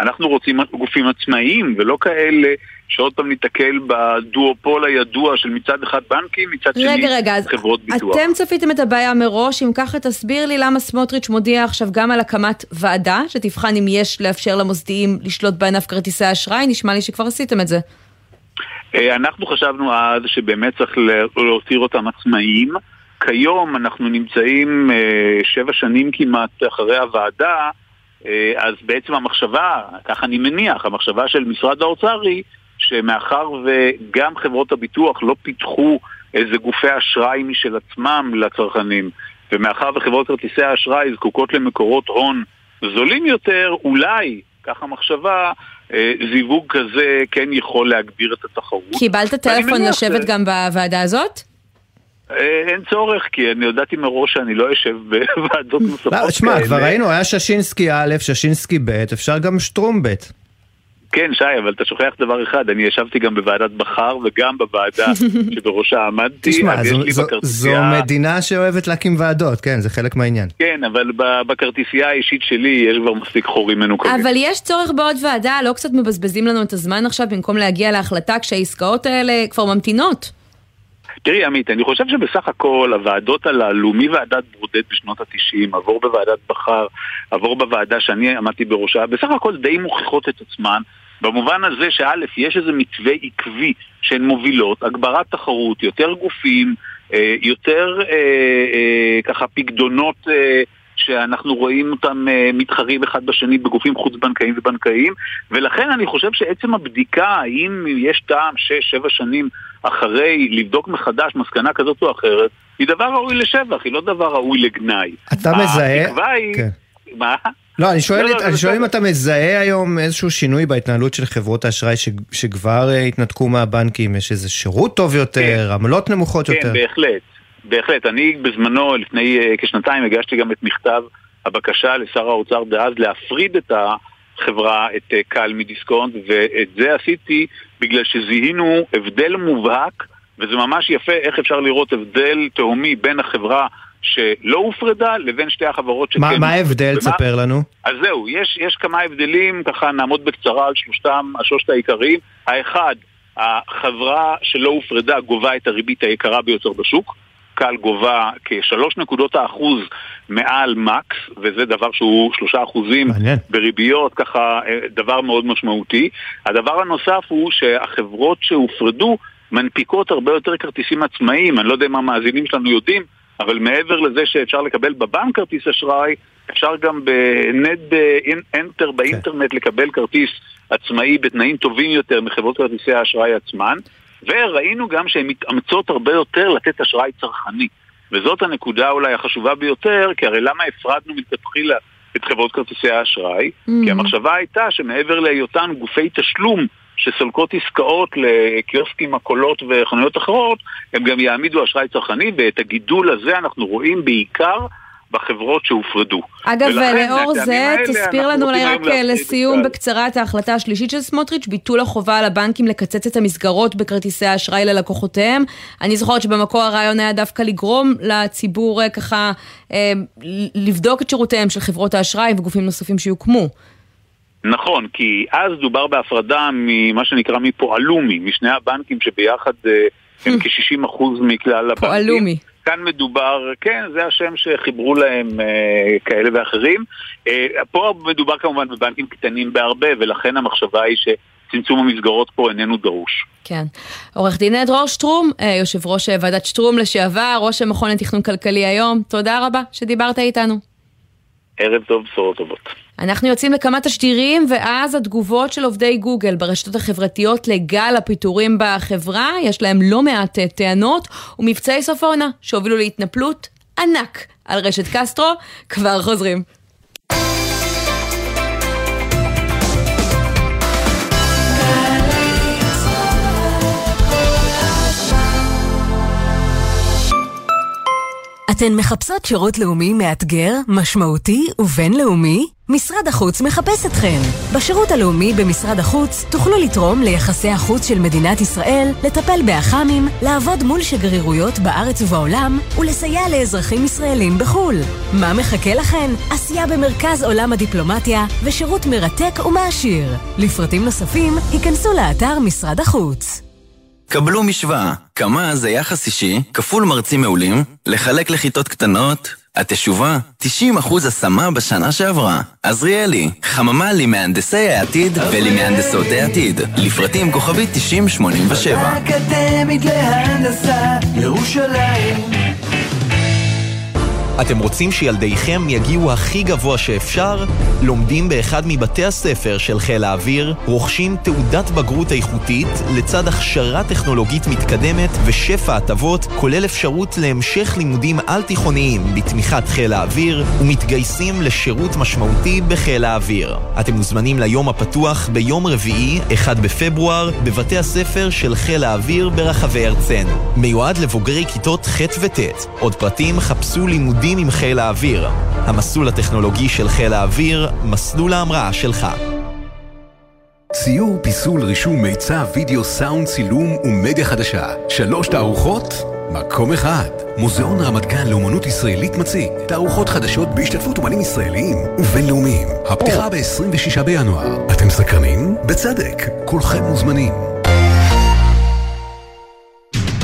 אנחנו רוצים גופים עצמאיים ולא כאלה שעוד פעם ניתקל בדואופול הידוע של מצד אחד בנקים, מצד שני רגע, רגע, אז חברות ביטוח. אתם צפיתם את הבעיה מראש, אם ככה תסביר לי למה סמוטריץ' מודיע עכשיו גם על הקמת ועדה, שתבחן אם יש לאפשר למוסדיים לשלוט בענף כרטיסי האשראי, נשמע לי שכבר עשיתם את זה. אה, אנחנו חשבנו אז שבאמת צריך לה- להותיר אותם עצמאיים. כיום אנחנו נמצאים אה, שבע שנים כמעט אחרי הוועדה, אה, אז בעצם המחשבה, כך אני מניח, המחשבה של משרד האוצר היא שמאחר וגם חברות הביטוח לא פיתחו איזה גופי אשראי משל עצמם לצרכנים, ומאחר וחברות כרטיסי האשראי זקוקות למקורות הון זולים יותר, אולי, כך המחשבה, אה, זיווג כזה כן יכול להגביר את התחרות. קיבלת טלפון לשבת ש- גם בוועדה הזאת? אה, אין צורך, כי אני הודעתי מראש שאני לא אשב בוועדות נוספות לא, שמע, כאלה. כבר ראינו, היה ששינסקי א', ששינסקי ב', אפשר גם שטרום ב'. כן, שי, אבל אתה שוכח דבר אחד, אני ישבתי גם בוועדת בכר וגם בוועדה שבראשה עמדתי, תשמע, זו- זו- זו בכרטיסייה... מדינה שאוהבת להקים ועדות, כן, זה חלק מהעניין. כן, אבל בכרטיסייה האישית שלי יש כבר מספיק חורים מנוקבים. אבל יש צורך בעוד ועדה, לא קצת מבזבזים לנו את הזמן עכשיו במקום להגיע להחלטה כשהעסקאות האלה כבר ממתינות. תראי עמית, אני חושב שבסך הכל הוועדות הללו, מוועדת ברודט בשנות ה-90, עבור בוועדת בכר, עבור בוועדה שאני עמדתי בראשה, בסך הכל די מוכיחות את עצמן, במובן הזה שא', יש איזה מתווה עקבי שהן מובילות, הגברת תחרות, יותר גופים, אה, יותר אה, אה, ככה פקדונות שאנחנו רואים אותם אה, מתחרים אחד בשני בגופים חוץ-בנקאיים ובנקאיים, ולכן אני חושב שעצם הבדיקה, האם יש טעם שש, שבע שנים אחרי לבדוק מחדש מסקנה כזאת או אחרת, היא דבר ראוי לשבח, היא לא דבר ראוי לגנאי. אתה מזהה... התקווה היא... כן. מה? לא, אני שואל, לא, לא, זה אני שואל אם בסדר. אתה מזהה היום איזשהו שינוי בהתנהלות של חברות האשראי ש- שכבר אה, התנתקו מהבנקים, יש איזה שירות טוב יותר, עמלות נמוכות כן, יותר. בהחלט. בהחלט. אני בזמנו, לפני אה, כשנתיים, הגשתי גם את מכתב הבקשה לשר האוצר דאז להפריד את החברה, את אה, קל מדיסקונט, ואת זה עשיתי בגלל שזיהינו הבדל מובהק, וזה ממש יפה איך אפשר לראות הבדל תהומי בין החברה שלא הופרדה לבין שתי החברות שכן... מה, מה ההבדל? תספר לנו. אז זהו, יש, יש כמה הבדלים, ככה נעמוד בקצרה על שלושתם, שלושת העיקריים. האחד, החברה שלא הופרדה גובה את הריבית היקרה ביותר בשוק. קל גובה כשלוש נקודות האחוז מעל מקס, וזה דבר שהוא שלושה אחוזים מעניין. בריביות, ככה אה, דבר מאוד משמעותי. הדבר הנוסף הוא שהחברות שהופרדו מנפיקות הרבה יותר כרטיסים עצמאיים, אני לא יודע אם המאזינים שלנו יודעים, אבל מעבר לזה שאפשר לקבל בבנק כרטיס אשראי, אפשר גם בנט אנטר באינטרנט לקבל כרטיס עצמאי בתנאים טובים יותר מחברות כרטיסי האשראי עצמן, וראינו גם שהן מתאמצות הרבה יותר לתת אשראי צרכני. וזאת הנקודה אולי החשובה ביותר, כי הרי למה הפרדנו מלכתחילה את חברות כרטיסי האשראי? כי המחשבה הייתה שמעבר להיותן גופי תשלום שסולקות עסקאות לקיוסקים, מכולות וחנויות אחרות, הם גם יעמידו אשראי צרכני, ואת הגידול הזה אנחנו רואים בעיקר בחברות שהופרדו. אגב, ולכן, לאור זה, תסביר לנו אולי רק להפריד לסיום בקצרה את ההחלטה השלישית של סמוטריץ', ביטול החובה על הבנקים לקצץ את המסגרות בכרטיסי האשראי ללקוחותיהם. אני זוכרת שבמקור הרעיון היה דווקא לגרום לציבור אה, ככה אה, לבדוק את שירותיהם של חברות האשראי וגופים נוספים שיוקמו. נכון, כי אז דובר בהפרדה ממה שנקרא מפועלומי, משני הבנקים שביחד אה, הם כ-60% מכלל הבנקים. פועלומי. כאן מדובר, כן, זה השם שחיברו להם אה, כאלה ואחרים. אה, פה מדובר כמובן בבנקים קטנים בהרבה, ולכן המחשבה היא שצמצום המסגרות פה איננו דרוש. כן. עורך דין דרור שטרום, אה, יושב ראש אה, ועדת שטרום לשעבר, ראש המכון לתכנון כלכלי היום, תודה רבה שדיברת איתנו. ערב טוב, בשורות טובות. אנחנו יוצאים לכמה תשדירים, ואז התגובות של עובדי גוגל ברשתות החברתיות לגל הפיטורים בחברה, יש להם לא מעט אה, טענות, ומבצעי סוף העונה שהובילו להתנפלות ענק על רשת קסטרו, כבר חוזרים. אתן מחפשות שירות לאומי מאתגר, משמעותי ובינלאומי? משרד החוץ מחפש אתכן. בשירות הלאומי במשרד החוץ תוכלו לתרום ליחסי החוץ של מדינת ישראל, לטפל באח"מים, לעבוד מול שגרירויות בארץ ובעולם ולסייע לאזרחים ישראלים בחו"ל. מה מחכה לכן? עשייה במרכז עולם הדיפלומטיה ושירות מרתק ומעשיר. לפרטים נוספים, היכנסו לאתר משרד החוץ. קבלו משוואה, כמה זה יחס אישי, כפול מרצים מעולים, לחלק לכיתות קטנות, התשובה, 90% השמה בשנה שעברה. עזריאלי, חממה למהנדסי העתיד ולמהנדסות העתיד. לפרטים כוכבית 9087. אקדמית להנדסה, ירושלים. אתם רוצים שילדיכם יגיעו הכי גבוה שאפשר? לומדים באחד מבתי הספר של חיל האוויר, רוכשים תעודת בגרות איכותית לצד הכשרה טכנולוגית מתקדמת ושפע הטבות, כולל אפשרות להמשך לימודים על-תיכוניים בתמיכת חיל האוויר, ומתגייסים לשירות משמעותי בחיל האוויר. אתם מוזמנים ליום הפתוח ביום רביעי, 1 בפברואר, בבתי הספר של חיל האוויר ברחבי ארצנו. מיועד לבוגרי כיתות ח' וט'. עוד פרטים חפשו לימודים עם חיל האוויר. המסלול הטכנולוגי של חיל האוויר, מסלול ההמראה שלך. ציור, פיסול, רישום, מיצב, וידאו, סאונד, צילום ומדיה חדשה. שלוש תערוכות? מקום אחד. מוזיאון רמת גן לאומנות ישראלית מציג תערוכות חדשות בהשתתפות אומנים ישראליים ובינלאומיים. הפתיחה ב-26 בינואר. אתם סקרנים? בצדק. כולכם מוזמנים.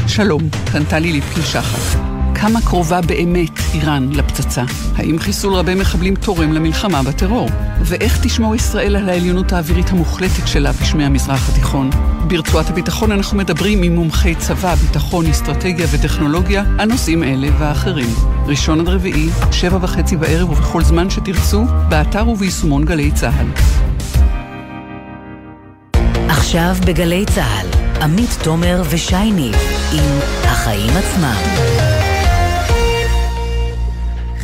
שלום, כאן טלי ליפקין שחר. כמה קרובה באמת איראן לפצצה? האם חיסול רבי מחבלים תורם למלחמה בטרור? ואיך תשמור ישראל על העליונות האווירית המוחלטת שלה בשמי המזרח התיכון? ברצועת הביטחון אנחנו מדברים עם מומחי צבא, ביטחון, אסטרטגיה וטכנולוגיה על נושאים אלה והאחרים. ראשון עד רביעי, שבע וחצי בערב ובכל זמן שתרצו, באתר וביישומון גלי צה"ל. עכשיו בגלי צה"ל, עמית תומר ושי ניב עם החיים עצמם.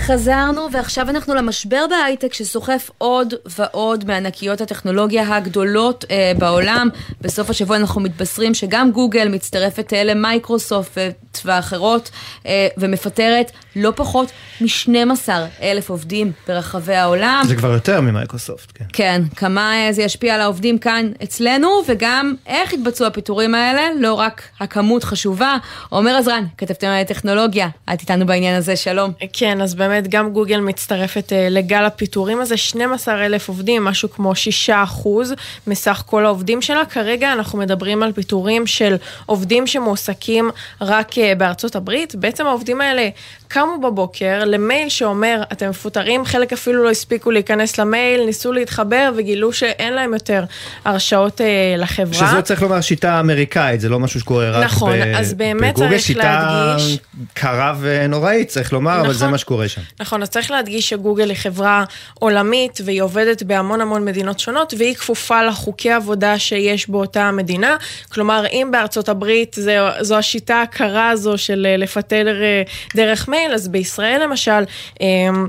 חזרנו, ועכשיו אנחנו למשבר בהייטק שסוחף עוד ועוד מענקיות הטכנולוגיה הגדולות אה, בעולם. בסוף השבוע אנחנו מתבשרים שגם גוגל מצטרפת אה, למייקרוסופט ואחרות, אה, ומפטרת לא פחות מ-12 אלף עובדים ברחבי העולם. זה כבר יותר ממייקרוסופט, כן. כן, כמה אה, זה ישפיע על העובדים כאן אצלנו, וגם איך יתבצעו הפיטורים האלה, לא רק הכמות חשובה. עומר עזרן, כתבתם על טכנולוגיה, את איתנו בעניין הזה, שלום. כן, אז באמת גם גוגל מצטרפת uh, לגל הפיטורים הזה, 12 אלף עובדים, משהו כמו 6 אחוז מסך כל העובדים שלה. כרגע אנחנו מדברים על פיטורים של עובדים שמועסקים רק uh, בארצות הברית. בעצם העובדים האלה קמו בבוקר למייל שאומר, אתם מפוטרים, חלק אפילו לא הספיקו להיכנס למייל, ניסו להתחבר וגילו שאין להם יותר הרשאות uh, לחברה. שזה צריך לומר שיטה אמריקאית, זה לא משהו שקורה רק נכון, ב- אז באמת בגוגל, צריך להדגיש- שיטה קרה ונוראית, צריך לומר, אבל זה נכון. מה שקורה שם. נכון, אז צריך להדגיש שגוגל היא חברה עולמית והיא עובדת בהמון המון מדינות שונות והיא כפופה לחוקי עבודה שיש באותה מדינה. כלומר, אם בארצות הברית זה, זו השיטה הקרה הזו של אה, לפטר אה, דרך מייל, אז בישראל למשל, אמ,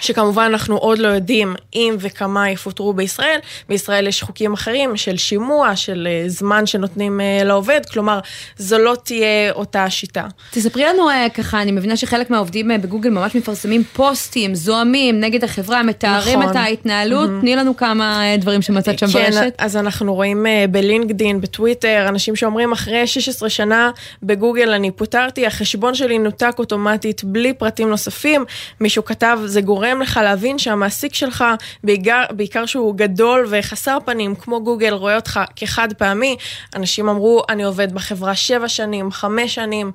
שכמובן אנחנו עוד לא יודעים אם וכמה יפוטרו בישראל. בישראל יש חוקים אחרים של שימוע, של אה, זמן שנותנים אה, לעובד, כלומר, זו לא תהיה אותה שיטה. תספרי לנו אה, ככה, אני מבינה שחלק מהעובדים בגוגל ממש מפרסמים פוסטים, זועמים נגד החברה, מתארים נכון. את ההתנהלות. מהמם. תני לנו כמה דברים שמצאת שם כן, ברשת. אז אנחנו רואים בלינקדין, בטוויטר, אנשים שאומרים אחרי 16 שנה בגוגל אני פוטרתי, החשבון שלי נותק אוטומטית בלי פרטים נוספים. מישהו כתב, זה גורם לך להבין שהמעסיק שלך, בעיקר, בעיקר שהוא גדול וחסר פנים, כמו גוגל, רואה אותך כחד פעמי. אנשים אמרו, אני עובד בחברה 7 שנים, 5 שנים.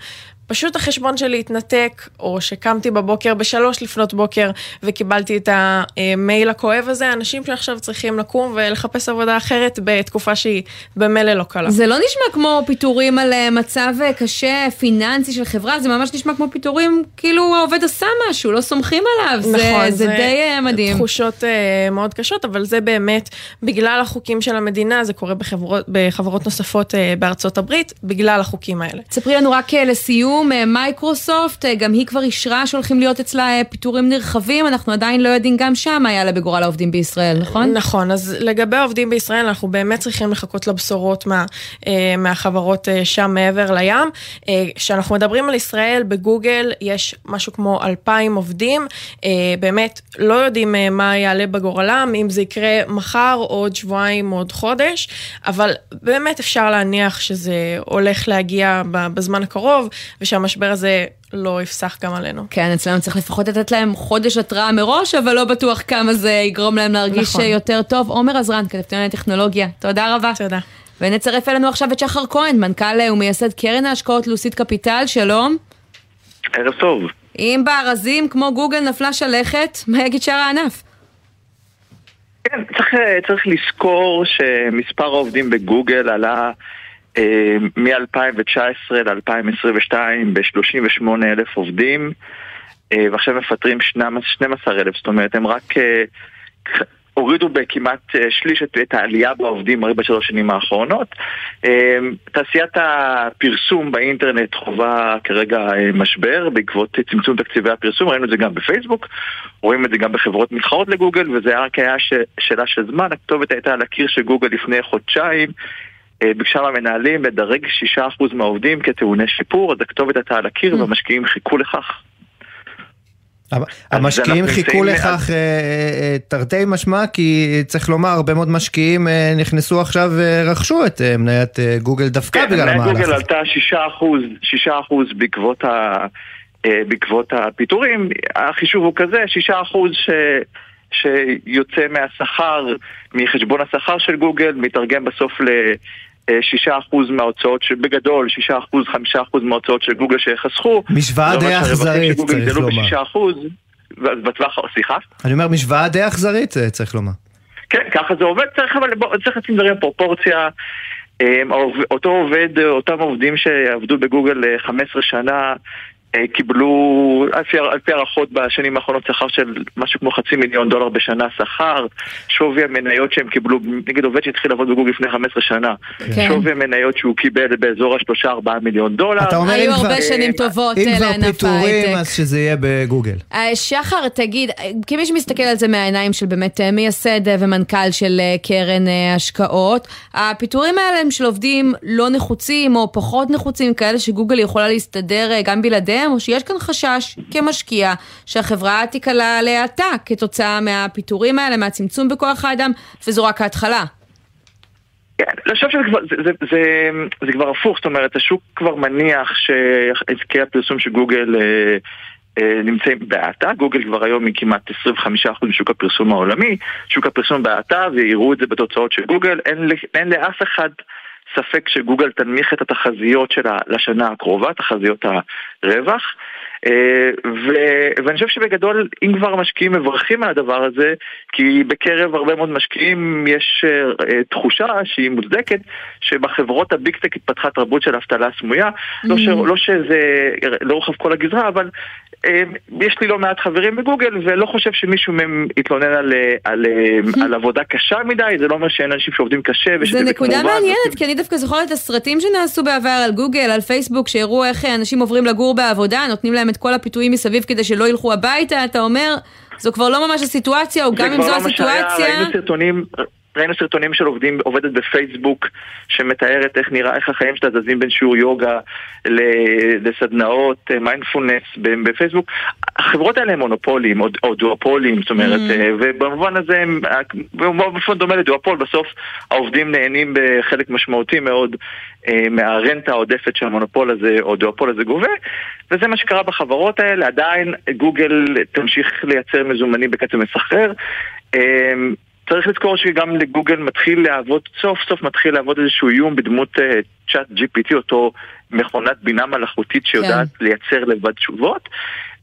פשוט החשבון שלי התנתק, או שקמתי בבוקר בשלוש לפנות בוקר וקיבלתי את המייל הכואב הזה, אנשים שעכשיו צריכים לקום ולחפש עבודה אחרת בתקופה שהיא במילא לא קלה. זה לא נשמע כמו פיטורים על אה, מצב אה, קשה פיננסי של חברה, זה ממש נשמע כמו פיטורים כאילו העובד עשה משהו, לא סומכים עליו, זה, נכון, זה די אה, מדהים. תחושות מאוד קשות, אבל זה באמת, בגלל החוקים של המדינה, זה קורה בחברות, בחברות נוספות בארצות הברית, בגלל החוקים האלה. תספרי לנו רק לסיום, אה, מייקרוסופט, אה, גם היא כבר אישרה שהולכים להיות אצלה אה, פיטורים נרחבים, אנחנו עדיין לא יודעים גם שם מה יעלה בגורל העובדים בישראל, נכון? נכון, אז לגבי העובדים בישראל, אנחנו באמת צריכים לחכות לבשורות מה, מהחברות שם מעבר לים. כשאנחנו מדברים על ישראל, בגוגל יש משהו כמו אלפיים עובדים, באמת לא יודעים מה יעלה בגורלם, אם זה יקרה מחר, או עוד שבועיים, או עוד חודש, אבל באמת אפשר להניח שזה הולך להגיע בזמן הקרוב, ושהמשבר הזה לא יפסח גם עלינו. כן, אצלנו צריך לפחות לתת להם חודש התראה מראש, אבל לא בטוח כמה זה יגרום להם להרגיש נכון. יותר טוב. עומר עזרן, כתבתם על טכנולוגיה, תודה רבה. תודה. ונצרף אלינו עכשיו את שחר כהן, מנכ"ל ומייסד קרן ההשקעות לוסית קפיטל, שלום. ערב טוב. אם בארזים כמו גוגל נפלה שלכת, מה יגיד שאר הענף? כן, צריך, צריך לזכור שמספר העובדים בגוגל עלה אה, מ-2019 ל-2022 ב-38 אלף עובדים, אה, ועכשיו מפטרים 12 אלף, זאת אומרת, הם רק אה, הורידו בכמעט אה, שליש את, העלייה בעובדים הרי בשלוש שנים האחרונות. תעשיית הפרסום באינטרנט חווה כרגע משבר בעקבות צמצום תקציבי הפרסום, ראינו את זה גם בפייסבוק, רואים את זה גם בחברות מתחרות לגוגל, וזה רק היה שאלה של זמן, הכתובת הייתה על הקיר של גוגל לפני חודשיים. אה, ביקשה מהמנהלים לדרג 6% מהעובדים כטעוני שיפור, אז הכתובת הייתה על הקיר והמשקיעים חיכו לכך. המשקיעים חיכו לכך אה, אה, תרתי משמע, כי צריך לומר, הרבה מאוד משקיעים נכנסו עכשיו ורכשו את מניית גוגל דווקא בגלל מניית המהלך גוגל הזה. עלתה 6%, 6% בעקבות, ה, אה, בעקבות הפיטורים. החישוב הוא כזה, 6% ש, שיוצא מהשכר, מחשבון השכר של גוגל, מתרגם בסוף ל... אה, 6% מההוצאות, ש- בגדול 6%, 5% מההוצאות של גוגל שחסכו. משוואה די אכזרית, צריך לומר. ב-6%, ואז בטווח, סליחה? אני אומר, משוואה די אכזרית, אה, צריך לומר. כן, ככה זה עובד, צריך, אבל בוא, צריך לשים דברים בפרופורציה. אמ, העובד- אותו עובד, אותם עובדים שעבדו בגוגל אה, 15 שנה, אה, קיבלו, על פי, הערכות בשנים האחרונות, שכר של משהו כמו חצי מיליון דולר בשנה שכר, שווי המניות שהם קיבלו, נגיד עובד שהתחיל לעבוד בגוגל לפני 15 שנה, כן. שווי המניות שהוא קיבל באזור ה-3-4 מיליון דולר. אתה אומר, היו אם כבר- הרבה שנים טובות אם אה, כבר לענף פיטורים, ההייטק. אז שזה יהיה בגוגל. אה, שחר, תגיד, אה, כמי שמסתכל על זה מהעיניים של באמת אה, מייסד אה, ומנכ"ל של אה, קרן אה, השקעות, הפיטורים האלה הם של עובדים לא נחוצים או פחות נחוצים, כאלה שגוגל יכולה להסתדר אה, גם בלעדיהם, או שיש כאן חשש כמשקיע שהחברה תיקלע להאטה כתוצאה מהפיטורים האלה, מהצמצום בכוח האדם, וזו רק ההתחלה. כן, אני חושב שזה כבר, זה, זה, זה, זה כבר הפוך, זאת אומרת, השוק כבר מניח שעסקי הפרסום של גוגל אה, אה, נמצאים בהאטה, גוגל כבר היום היא כמעט 25% משוק הפרסום העולמי, שוק הפרסום בהאטה ויראו את זה בתוצאות של גוגל, אין, אין לאף אחד ספק שגוגל תנמיך את התחזיות שלה לשנה הקרובה, תחזיות הרווח. אה, ו- ואני חושב שבגדול, אם כבר המשקיעים מברכים על הדבר הזה, כי בקרב הרבה מאוד משקיעים יש אה, אה, תחושה שהיא מוצדקת, שבחברות הביג טק התפתחה תרבות של אבטלה סמויה, לא, ש- לא שזה לרוחב כל הגזרה, אבל יש לי לא מעט חברים בגוגל, ולא חושב שמישהו מהם יתלונן על, על, אה, על עבודה קשה מדי, זה לא אומר שאין אנשים שעובדים קשה זה ושזה נקודה כמובן- מעניינת, כי אני דווקא זוכרת את הסרטים שנעשו בעבר על גוגל, על פייסבוק, שהראו איך אנשים עוברים לגור בעבודה, נותנים להם את כל הפיתויים מסביב כדי שלא ילכו הביתה, אתה אומר, זו כבר לא ממש הסיטואציה, או גם אם זו לא הסיטואציה... ראינו סרטונים, ראינו סרטונים של עובדים, עובדת בפייסבוק שמתארת איך נראה, איך החיים שלה זזים בין שיעור יוגה לסדנאות אה, מיינדפולנס ב- בפייסבוק. החברות האלה הם מונופולים או, או דואופולים, זאת אומרת, Mm. אה, ובמובן הזה, הם- באופן דומה לדואופול, בסוף העובדים נהנים בחלק משמעותי מאוד אה, מהרנטה העודפת שהמונופול הזה או דואופול הזה גובה, וזה מה שקרה בחברות האלה, עדיין גוגל תמשיך לייצר מזומנים בקצב מסחרר. אה, צריך לזכור שגם לגוגל מתחיל לעבוד, סוף סוף מתחיל לעבוד איזשהו איום בדמות צ'אט GPT, אותו מכונת בינה מלאכותית שיודעת לייצר לבד תשובות.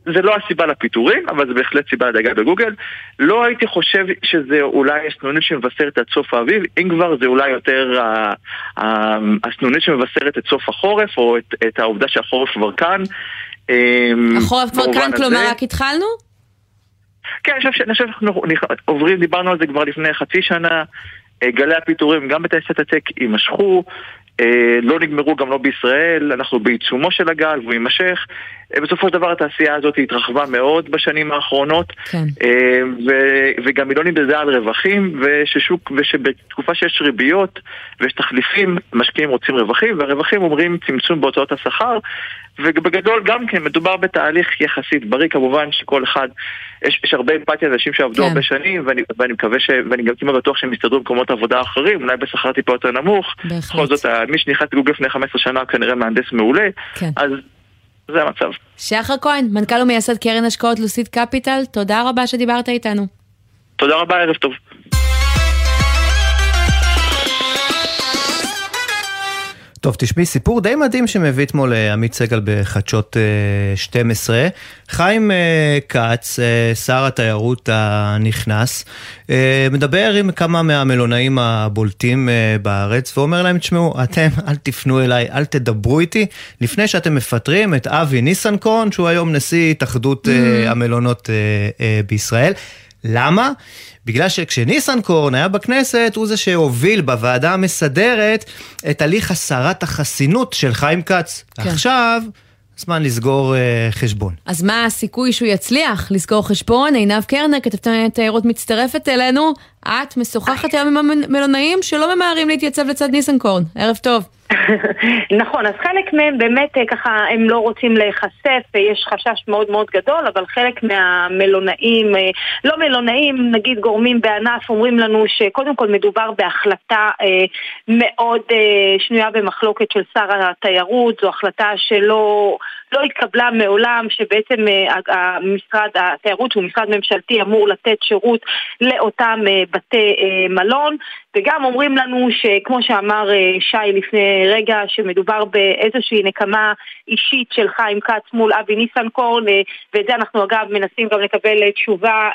זה לא הסיבה לפיטורים, אבל זה בהחלט סיבה לדאגה בגוגל. לא הייתי חושב שזה אולי הסנונית שמבשרת את סוף האביב, אם כבר זה אולי יותר ה- ה- הסנונית שמבשרת את סוף החורף, או את, את העובדה שהחורף כבר כאן. אמ, החורף כבר כאן, הזה- כלומר רק התחלנו? כן, אני חושב שאנחנו עוברים, דיברנו על זה כבר לפני חצי שנה, אה, גלי הפיטורים גם בתעשיית הטק יימשכו, אה, לא נגמרו גם לא בישראל, אנחנו בעיצומו של הגל והוא יימשך. אה, בסופו של דבר התעשייה הזאת התרחבה מאוד בשנים האחרונות, כן. אה, ו- וגם היא לא נמדדה על רווחים, וששוק, ושבתקופה שיש ריביות ויש תחליפים, משקיעים רוצים רווחים, והרווחים אומרים צמצום בהוצאות השכר, ובגדול גם כן מדובר בתהליך יחסית בריא, כמובן שכל אחד, יש, יש הרבה אמפתיה לאנשים שעבדו כן. הרבה שנים, ואני, ואני מקווה ש... ואני גם כמעט בטוח שהם יסתדרו במקומות עבודה אחרים, אולי בשכר טיפה יותר נמוך. בהחלט. בכל זאת, ה- מי שנכנס לגוגל לפני 15 שנה כנראה מהנדס מעולה, כן. אז זה המצב. שחר כהן, מנכ"ל ומייסד קרן השקעות לוסיד קפיטל, תודה רבה שדיברת איתנו. תודה רבה, ערב טוב. טוב, תשמעי, סיפור די מדהים שמביא אתמול אה, עמית סגל בחדשות אה, 12. חיים אה, כץ, אה, שר התיירות הנכנס, אה, מדבר עם כמה מהמלונאים הבולטים אה, בארץ, ואומר להם, תשמעו, אתם אל תפנו אליי, אל תדברו איתי, לפני שאתם מפטרים את אבי ניסנקורן, שהוא היום נשיא התאחדות אה, המלונות אה, אה, בישראל. למה? בגלל שכשניסנקורן היה בכנסת, הוא זה שהוביל בוועדה המסדרת את הליך הסרת החסינות של חיים כץ. כן. עכשיו, זמן לסגור אה, חשבון. אז מה הסיכוי שהוא יצליח לסגור חשבון? עינב קרנר, כתבת תיירות מצטרפת אלינו. את משוחחת היום עם המלונאים שלא ממהרים להתייצב לצד ניסנקורן. ערב טוב. נכון, אז חלק מהם באמת אה, ככה, הם לא רוצים להיחשף, אה, יש חשש מאוד מאוד גדול, אבל חלק מהמלונאים, אה, לא מלונאים, נגיד גורמים בענף, אומרים לנו שקודם כל מדובר בהחלטה מאוד שנויה במחלוקת של שר התיירות, זו החלטה שלא לא התקבלה מעולם, שבעצם המשרד התיירות, שהוא משרד ממשלתי, אמור לתת שירות לאותם בתי אה, מלון. וגם אומרים לנו שכמו שאמר אה, שי לפני רגע, שמדובר באיזושהי נקמה אישית של חיים כץ מול אבי ניסנקורן, אה, ואת זה אנחנו אגב מנסים גם לקבל תשובה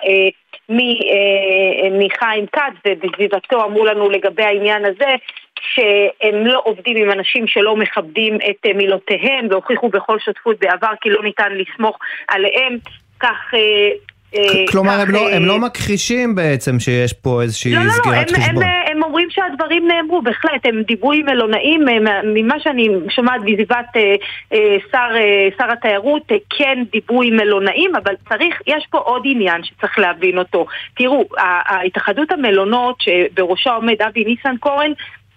מחיים כץ, ובסביבתו אמרו לנו לגבי העניין הזה, שהם לא עובדים עם אנשים שלא מכבדים את מילותיהם והוכיחו בכל שותפות בעבר כי לא ניתן לסמוך עליהם. כך כלומר, כך, הם לא, אה, הם לא מכחישים בעצם שיש פה איזושהי לא, לא, לא, סגירת הם, חשבון. הם, הם אומרים שהדברים נאמרו, בהחלט, הם דיברו עם מלונאים, אה, מה- ממה שאני שומעת בסביבת אה, אה, שר, אה, שר התיירות, אה, כן דיברו עם מלונאים, אבל צריך, יש פה עוד עניין שצריך להבין אותו. תראו, ה- ההתאחדות המלונות, שבראשה עומד אבי ניסנקורן,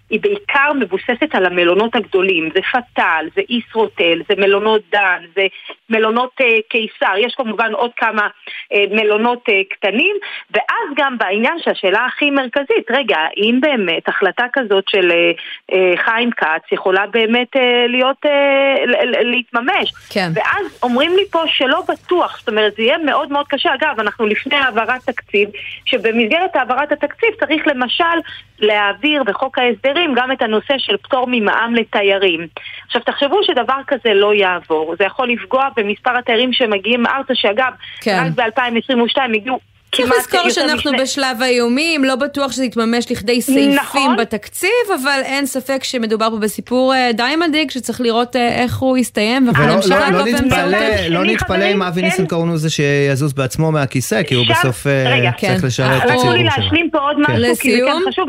היא בעיקר מבוססת על המלונות הגדולים, זה פטל, זה ישרוטל, זה מלונות דן, זה מלונות אה, קיסר, יש כמובן עוד כמה אה, מלונות אה, קטנים, ואז גם בעניין שהשאלה הכי מרכזית, רגע, האם באמת החלטה כזאת של אה, אה, חיים כץ יכולה באמת אה, להיות, אה, להתממש? כן. ואז אומרים לי פה שלא בטוח, זאת אומרת זה יהיה מאוד מאוד קשה. אגב, אנחנו לפני העברת תקציב, שבמסגרת העברת התקציב צריך למשל להעביר בחוק ההסדרים גם את הנושא של פטור ממע"מ לתיירים. עכשיו תחשבו שדבר כזה לא יעבור, זה יכול לפגוע במספר התיירים שמגיעים ארצה, שאגב, כן. רק ב-2022 הגיעו צריך לזכור שאנחנו משני- בשלב האיומים, לא בטוח שזה יתממש לכדי סעיפים נכון. בתקציב, אבל אין ספק שמדובר פה בסיפור אה, די מדאיג, שצריך לראות אה, איך הוא יסתיים, ואנחנו ולא נמשיך לא, לא לעקוב נתפלא. לא נתפלא אם אבי ניסנקורן הוא זה שיזוז בעצמו מהכיסא, כי הוא אפשר- בסוף אה, רגע, צריך לשרת את הציבור לי שלו. להשלים פה עוד כן. משהו, כי זה? כן חשוב.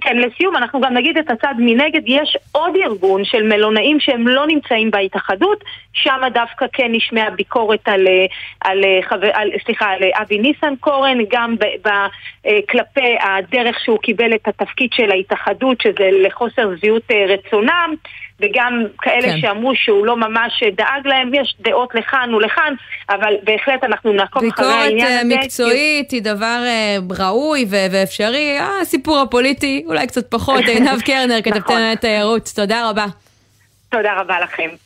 כן, לסיום, אנחנו גם נגיד את הצד מנגד, יש עוד ארגון של מלונאים שהם לא נמצאים בהתאחדות, שם דווקא כן נשמעה ביקורת על, אה, על, אה, חבר, על, סליחה, על אה, אבי ניסנקורן, גם ב, ב, אה, כלפי הדרך שהוא קיבל את התפקיד של ההתאחדות, שזה לחוסר אה, רצונם. וגם כאלה כן. שאמרו שהוא לא ממש דאג להם, יש דעות לכאן ולכאן, אבל בהחלט אנחנו נעקוב אחרי ביקורת העניין אה, הזה. מקצועית היא דבר אה, ראוי ו- ואפשרי, אה, הסיפור הפוליטי אולי קצת פחות, עינב קרנר, כתבתנו נכון. התיירות, תודה רבה. תודה רבה לכם.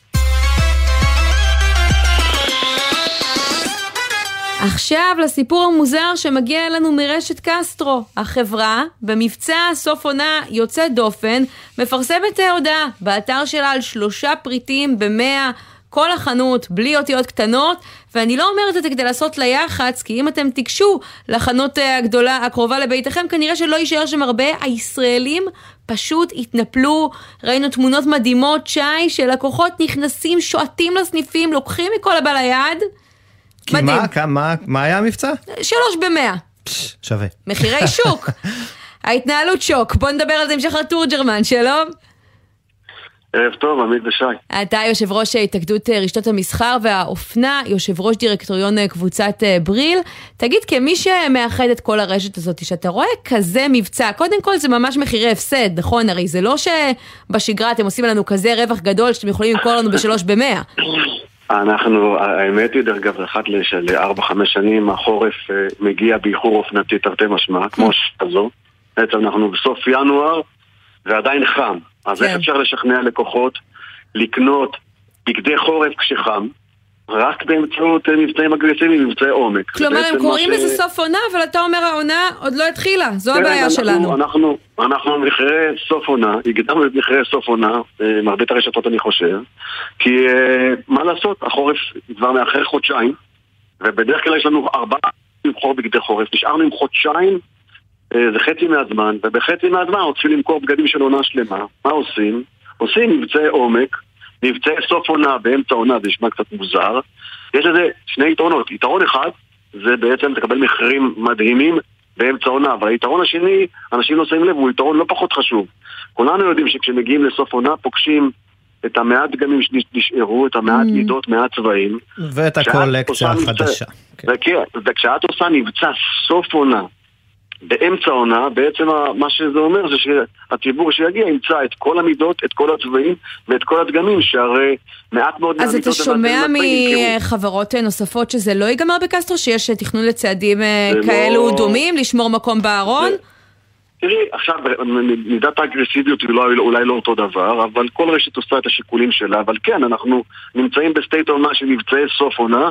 עכשיו לסיפור המוזר שמגיע אלינו מרשת קסטרו. החברה, במבצע סוף עונה יוצא דופן, מפרסמת אה, הודעה באתר שלה על שלושה פריטים במאה. כל החנות בלי אותיות קטנות, ואני לא אומרת את זה כדי לעשות לה יח"צ, כי אם אתם תיגשו לחנות אה, הגדולה הקרובה לביתכם, כנראה שלא יישאר שם הרבה. הישראלים פשוט התנפלו, ראינו תמונות מדהימות, שי, שלקוחות נכנסים, שועטים לסניפים, לוקחים מכל הבא ליד, כי מדהים. מה, כמה- מה היה המבצע? שלוש במאה. שווה. מחירי שוק. ההתנהלות שוק. בוא נדבר על זה עם שחר תורג'רמן, שלום. ערב טוב, עמית ושי. אתה יושב ראש התאגדות אה, רשתות המסחר והאופנה, יושב ראש דירקטוריון אה, קבוצת אה, בריל. תגיד, כמי שמאחד את כל הרשת הזאת, שאתה רואה כזה מבצע, קודם כל זה ממש מחירי הפסד, נכון? הרי זה לא שבשגרה אתם עושים לנו כזה רווח גדול שאתם יכולים למכור לנו בשלוש במאה. אנחנו, האמת היא, דרך אגב, אחת לארבע-חמש שנים, החורף אה, מגיע באיחור אופנתי תרתי משמע, כמו שזו. בעצם אנחנו בסוף ינואר, ועדיין חם. אז איך כן. אפשר לשכנע לקוחות לקנות בגדי חורף כשחם? רק באמצעות אה, מבצעים אגרסיביים, מבצעי עומק. כלומר, הם קוראים ש- לזה סוף עונה, אבל אתה אומר העונה עוד לא התחילה, זו כן, הבעיה אנחנו- שלנו. אנחנו, אנחנו במחירי סוף עונה, הגדרנו את מחירי סוף עונה, אה, מרבית הרשתות אני חושב, כי אה, מה לעשות, החורף כבר מאחר חודשיים, ובדרך כלל יש לנו ארבעה לבחור בגדי חורף, נשארנו עם חודשיים, זה חצי מהזמן, ובחצי מהזמן רוצים למכור בגדים של עונה שלמה. מה עושים? עושים מבצעי עומק, מבצעי סוף עונה באמצע עונה, זה נשמע קצת מוזר. יש לזה שני יתרונות. יתרון אחד, זה בעצם תקבל מחירים מדהימים באמצע עונה, אבל היתרון השני, אנשים לא שמים לב, הוא יתרון לא פחות חשוב. כולנו יודעים שכשמגיעים לסוף עונה פוגשים את המעט דגמים שנשארו, את המעט Mm. מידות, מעט צבעים. ואת הקולקציה מבצע- החדשה. וכן, וכשאת עושה מבצע סוף עונה, באמצע עונה, בעצם מה שזה אומר זה שהציבור שיגיע ימצא את כל המידות, את כל הצבעים ואת כל הדגמים, שהרי מעט מאוד אז אתה שומע. מחברות אה, נוספות שזה לא ייגמר בקסטרו, שיש אה, תכנון לצעדים אה, זה כאלו לא- דומים, לשמור מקום בארון? תראי, עכשיו, מידת האגרסיביות היא לא, אולי לא אותו דבר, אבל כל רשת עושה את השיקולים שלה, אבל כן, אנחנו נמצאים ב state עונה של מבצעי סוף עונה,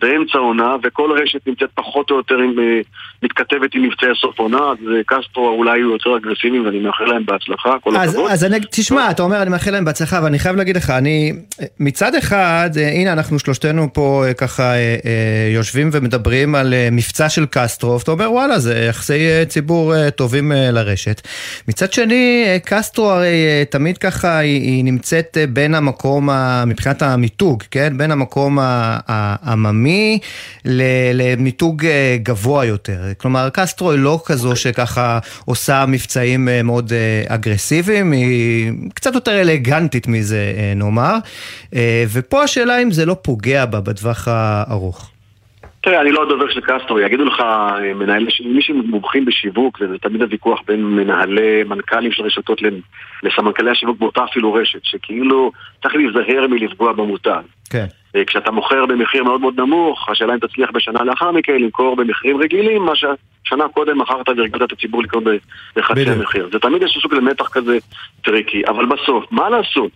באמצע עונה, וכל רשת נמצאת פחות או יותר עם, אה, מתכתבת עם מבצעי סוף עונה, אז אה, קסטרו אולי הוא יותר אגרסיבי ואני מאחל להם בהצלחה, כל אז, הכבוד. אז אני, תשמע, אתה אומר, אני מאחל להם בהצלחה, ואני חייב להגיד לך, אני, מצד אחד, אה, הנה, אנחנו שלושתנו פה ככה יושבים ומדברים על מבצע של קסטרו, ואתה אומר, וואלה, זה יחסי ציבור טובים לרשת. מצד שני, קסטרו הרי תמיד ככה, היא, היא נמצאת בין המקום, מבחינת המיתוג, כן? בין המקום העממי ל- למיתוג אה, גבוה יותר. כלומר, קסטרו היא לא כזו שככה עושה מבצעים אה, מאוד אה, אגרסיביים, היא קצת יותר אלגנטית מזה, נאמר. ופה השאלה אם זה לא פוגע בה בטווח הארוך. תראה, אני לא הדובר של קסטרו, יגידו לך מנהל, מי שמומחים בשיווק, וזה תמיד הוויכוח בין מנהלי, מנכ"לים של רשתות לסמנכ"לי השיווק באותה אפילו רשת, שכאילו צריך להיזהר מלפגוע במותג. כן. אה, כשאתה מוכר במחיר מאוד מאוד נמוך, השאלה אם תצליח בשנה לאחר מכן למכור במחירים רגילים, מה ששנה קודם מכרת והרגלת את הציבור לקנות בחצי. המחיר. זה תמיד יש סוג של מתח כזה טריקי, אבל בסוף, מה לעשות?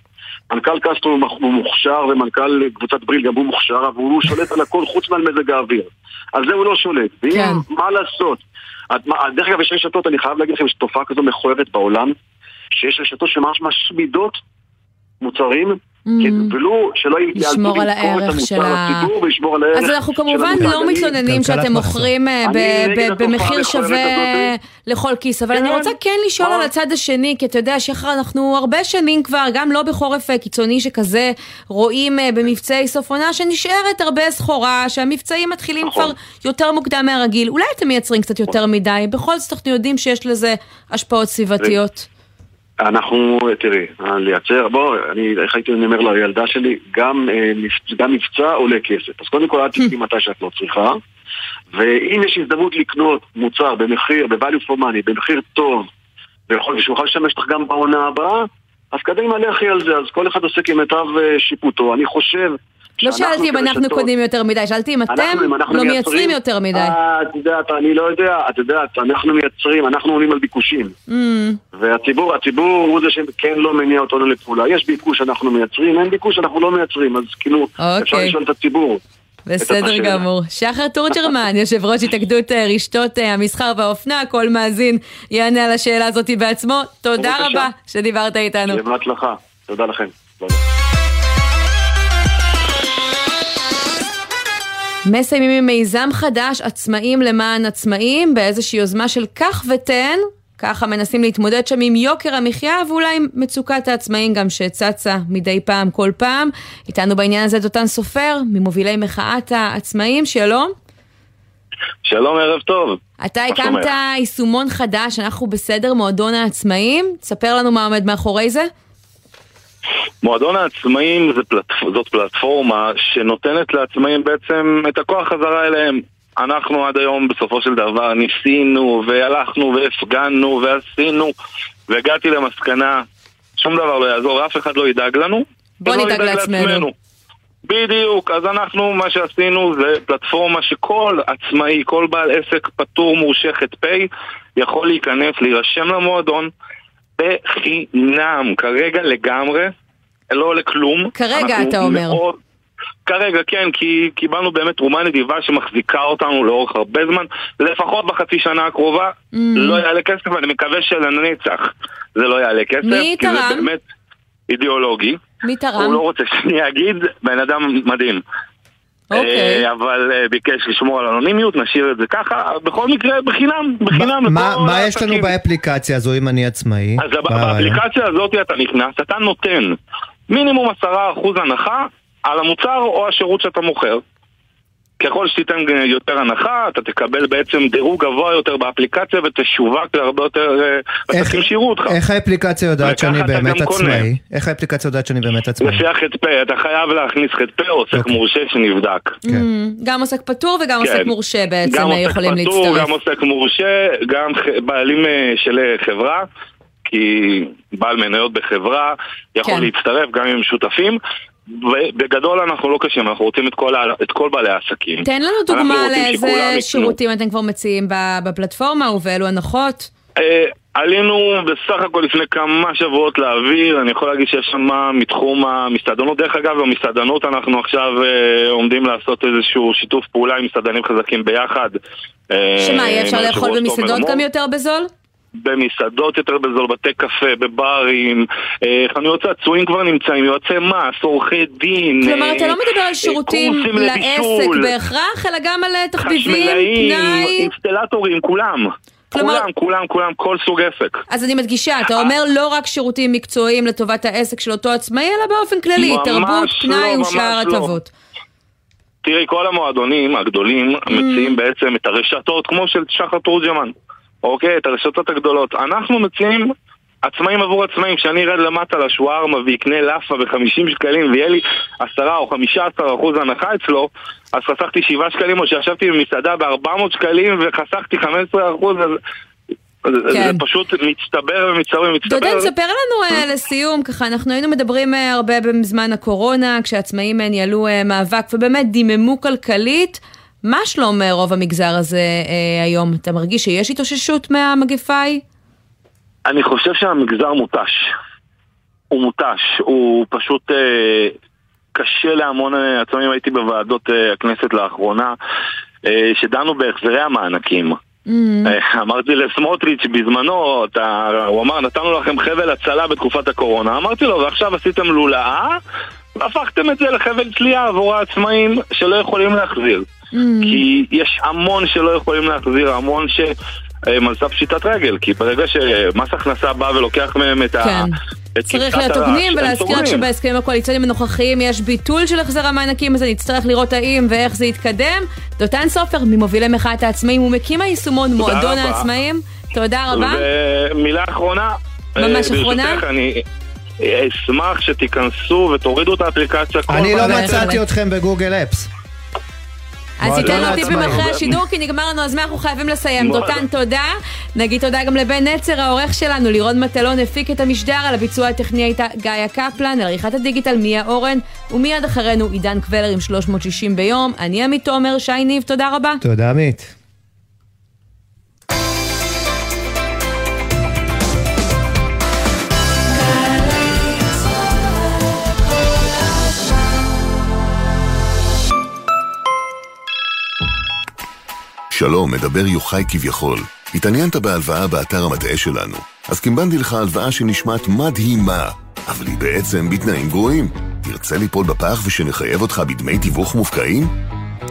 מנכ"ל קסטרו הוא מוכשר ומנכ"ל קבוצת בריל גם הוא מוכשר, אבל הוא שולט על הכל חוץ מעל מזג האוויר. על זה הוא לא שולט. ואם, כן. מה לעשות? את- מה- דרך אגב, יש רשתות, אני חייב להגיד לכם, יש תופעה כזו מכוערת בעולם, שיש רשתות שממש משמידות מוצרים, ולו שלא יתייעלו למכור את המוצר של לציבור וישמור על הערך אז אנחנו של כמובן. לא מתלוננים שאתם מוכרים אה, במחיר שווה. לכל כיס, אבל אני כן. רוצה כן לשאול על הצד השני, כי אתה יודע שחר, אנחנו הרבה שנים כבר, גם לא בחורף אה, קיצוני שכזה, רואים אה, במבצעי סוף עונה שנשארת הרבה סחורה, שהמבצעים מתחילים נכון. כבר יותר מוקדם מהרגיל. אולי אתם מייצרים קצת יותר מדי, בכל זאת אנחנו יודעים שיש לזה השפעות סביבתיות. אנחנו, תראי, לייצר, בוא, אני, איך הייתי אומר לילדה שלי, גם, אה, גם מבצע עולה כסף. אז קודם כל אל תקני מתי שאת לא צריכה, ואם יש הזדמנות לקנות מוצר במחיר, ב-value for money, במחיר טוב, ויכול- ושהוא לשמש אותך גם בעונה הבאה, אז קדימה לכי על זה, אז כל אחד עושה כמיטב אה, שיפוטו. אני חושב... לא שאלתי אם אנחנו קונים יותר מדי, שאלתי אם אתם לא מייצרים יותר מדי. אה, את יודעת, אני לא יודע, את יודעת, אנחנו מייצרים, אנחנו עונים על ביקושים. Mm. והציבור, הציבור הוא זה שכן לא מניע אותנו לפעולה. יש ביקוש אנחנו מייצרים, אין ביקוש אנחנו לא מייצרים, אז כאילו, אפשר אוקיי. לשאול את הציבור. בסדר. גמור. שחר תורג'רמן, יושב ראש התאגדות אה, רשתות אה, המסחר והאופנה, כל מאזין יענה על השאלה הזאת בעצמו. תודה. רבה שדיברת איתנו. בהצלחה. תודה לכם. מסיימים עם מיזם חדש, עצמאים למען עצמאים, באיזושהי יוזמה של קח ותן. ככה מנסים להתמודד שם עם יוקר המחיה ואולי עם מצוקת העצמאים גם שצצה מדי פעם כל פעם. איתנו בעניין הזה דותן סופר, ממובילי מחאת העצמאים, שלום. שלום, ערב טוב. אתה הקמת? יישומון חדש, אנחנו בסדר, מועדון העצמאים. תספר לנו מה עומד מאחורי זה. מועדון העצמאים זה פלטפ... זאת פלטפורמה שנותנת לעצמאים בעצם את הכוח חזרה אליהם. אנחנו עד היום בסופו של דבר ניסינו והלכנו והפגנו ועשינו והגעתי למסקנה שום דבר לא יעזור, אף אחד לא ידאג לנו. בוא אז לא נדאג לעצמנו. בדיוק, אז אנחנו, מה שעשינו זה פלטפורמה שכל עצמאי, כל בעל עסק פטור מורשה ח"פ יכול להיכנס, להירשם למועדון בחינם, כרגע לגמרי, לא עולה כלום. כרגע, אתה אומר. מאוד- כרגע כן, כי קיבלנו באמת תרומה נדיבה שמחזיקה אותנו לאורך הרבה זמן, לפחות בחצי שנה הקרובה, Mm. לא יעלה כסף, ואני מקווה שלנצח זה לא יעלה כסף, מי כי זה תרם? באמת אידיאולוגי. מי תרם? הוא לא רוצה שאני אגיד, בן אדם מדהים. אוקיי. אה, אבל אה, ביקש לשמור על אנונימיות, נשאיר את זה ככה, בכל מקרה בחינם, בחינם. מה, יש לנו. באפליקציה הזו אם אני עצמאי? אז הרעיון? באפליקציה הזאת אתה נכנס, אתה נותן מינימום עשרה אחוז הנחה על המוצר או השירות שאתה מוכר. ככל שתיתן יותר הנחה, אתה תקבל בעצם דירוג גבוה יותר באפליקציה ותשווק להרבה יותר אה, עסקים שיראו אותך. איך האפליקציה יודעת שאני באמת. עצמאי? איך האפליקציה יודעת שאני באמת עצמאי? לפי הח"פ, אתה חייב להכניס ח"פ או עוסק מורשה שנבדק. Mm, גם עוסק פטור וגם כן. עוסק מורשה בעצם גם אה, עוסק יכולים פטור, להצטרף. גם עוסק מורשה, גם ח- בעלים אה, של אה, חברה, כי בעל מניות בחברה יכול כן. להצטרף גם אם הם שותפים. ובגדול אנחנו לא קשים, אנחנו רוצים את כל, את כל בעלי העסקים. תן לנו דוגמה לאיזה יקנו. שירותים אתם כבר מציעים בפלטפורמה ובאילו הנחות. אה, עלינו בסך הכל לפני כמה שבועות לאוויר, אני יכול להגיד שיש שם מתחום המסעדנות. דרך אגב, במסעדנות אנחנו עכשיו אה, עומדים לעשות איזשהו שיתוף פעולה עם מסעדנים חזקים ביחד. אה, שמה, יהיה אפשר לאכול במסעדות גם. יותר בזול? במסעדות יותר בזול, בתי קפה, בברים, אה, חנויות צעצועים כבר נמצאים, יועצי מס, עורכי דין. כלומר, אה, אתה לא מדבר אה, על שירותים קורסים לעסק בהכרח, אלא גם על אה, תחביבים, פנאי. אינסטלטורים, כולם. כולם, כולם, כולם, כל סוג עסק. אז אני מדגישה, אתה אומר לא רק שירותים מקצועיים לטובת העסק של אותו עצמאי, אלא באופן כללי, תרבות, לא, פנאי ושאר לא. הטבות. תראי, כל המועדונים הגדולים Mm. מציעים בעצם את הרשתות כמו של שחר תורג'מן, אוקיי? את הרשתות הגדולות. אנחנו מציעים עצמאים עבור עצמאים. כשאני ארד למטה לשווארמה ויקנה לאפה ב-50 שקלים ויהיה לי 10 או 15 אחוז הנחה אצלו, אז חסכתי 7 שקלים, או שישבתי במסעדה ב-400 שקלים וחסכתי 15 אחוז, אז... כן. זה פשוט מצטבר ומצטבר ומצטבר. דודן, ספר לנו אה, לסיום, ככה, אנחנו היינו מדברים אה, הרבה בזמן הקורונה, כשהעצמאים אה, ניהלו מאבק ובאמת דיממו כלכלית. מה שלום אה, רוב המגזר הזה אה, היום? אתה מרגיש שיש התאוששות מהמגפה ההיא? אני חושב שהמגזר מותש. הוא מותש, הוא פשוט אה, קשה להמון אה, עצמאים. הייתי בוועדות אה, הכנסת לאחרונה, אה, שדנו בהחזרי המענקים. אה, אמרתי לסמוטריץ' בזמנו, אתה, הוא אמר, נתנו לכם חבל הצלה בתקופת הקורונה. אמרתי לו, ועכשיו עשיתם לולאה, והפכתם את זה לחבל תלייה עבור העצמאים שלא יכולים להחזיר. כי יש המון שלא יכולים להחזיר, המון ש... הם על סף פשיטת רגל, כי ברגע שמס הכנסה בא ולוקח מהם את ה... כן. את צריך להיות הוגנים ולהזכיר רק. שבהסכמים הקואליציוניים הנוכחיים יש ביטול של החזר המענקים, אז נצטרך לראות האם ואיך זה יתקדם. דותן סופר, ממובילי מחאת העצמאים ומקים היישומון מועדון רבה. העצמאים. תודה רבה. ומילה אחרונה. ממש אה, אחרונה? ברשותך, אני אשמח שתיכנסו ותורידו את האפליקציה. אני לא. מצאתי אתכם בגוגל אפס. אז תיתן לו טיפים. אחרי השידור, כי נגמר לנו הזמן, אנחנו חייבים לסיים. דותן, תודה. נגיד תודה גם לבן נצר, העורך שלנו, לירון מטלון הפיק את המשדר, על הביצוע הטכני הייתה גאיה קפלן, על עריכת הדיגיטל מיה אורן, ומיד אחרינו עידן קבלר עם 360 ביום. אני עמית תומר, שי ניב, תודה רבה. תודה עמית. שלום, מדבר יוחאי כביכול. התעניינת בהלוואה באתר המטעה שלנו. אז קימבנתי לך הלוואה שנשמעת מדהימה, אבל היא בעצם בתנאים גרועים. תרצה ליפול בפח ושנחייב אותך בדמי תיווך מופקעים?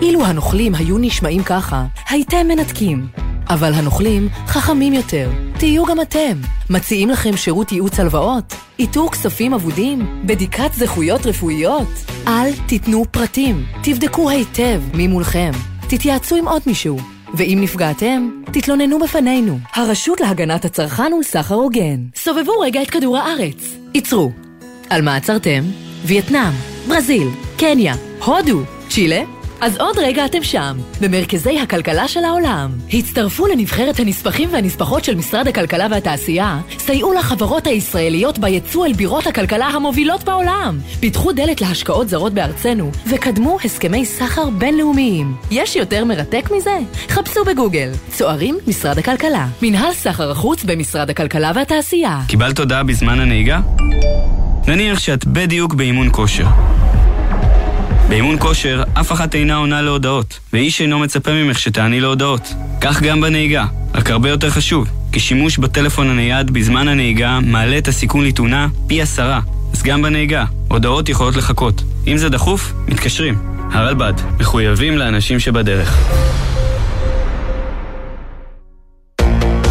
אילו הנוכלים היו נשמעים ככה, הייתם מנתקים. אבל הנוכלים חכמים יותר. תהיו גם אתם. מציעים לכם שירות ייעוץ הלוואות? איתור כספים אבודים? בדיקת זכויות רפואיות? אל תיתנו פרטים. תבדקו היטב מי מולכם. תתייעצו עם עוד מישהו. ואם נפגעתם, תתלוננו בפנינו. הרשות להגנת הצרכן וסחר הוגן. סובבו רגע את כדור הארץ. עצרו. על מה עצרתם? וייטנאם, ברזיל, קניה, הודו, צ'ילה? אז עוד רגע אתם שם, במרכזי הכלכלה של העולם. הצטרפו לנבחרת הנספחים והנספחות של משרד הכלכלה והתעשייה, סייעו לחברות הישראליות ביצוא אל בירות הכלכלה המובילות בעולם. פיתחו דלת להשקעות זרות בארצנו, וקדמו הסכמי סחר בינלאומיים. יש יותר מרתק מזה? חפשו בגוגל. צוערים, משרד הכלכלה. מנהל סחר החוץ במשרד הכלכלה והתעשייה. קיבלת הודעה בזמן הנהיגה? נניח שאת בדיוק באימון כושר. באימון כושר, אף אחת אינה עונה להודעות, ואיש אינו מצפה ממך שתעני להודעות. כך גם בנהיגה, רק הרבה יותר חשוב, כי שימוש בטלפון הנייד בזמן הנהיגה מעלה את הסיכון לתאונה פי עשרה. אז גם בנהיגה, הודעות יכולות לחכות. אם זה דחוף, מתקשרים. הרלב"ד, מחויבים לאנשים שבדרך.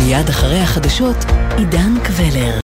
מיד אחרי החדשות, עידן קבלר.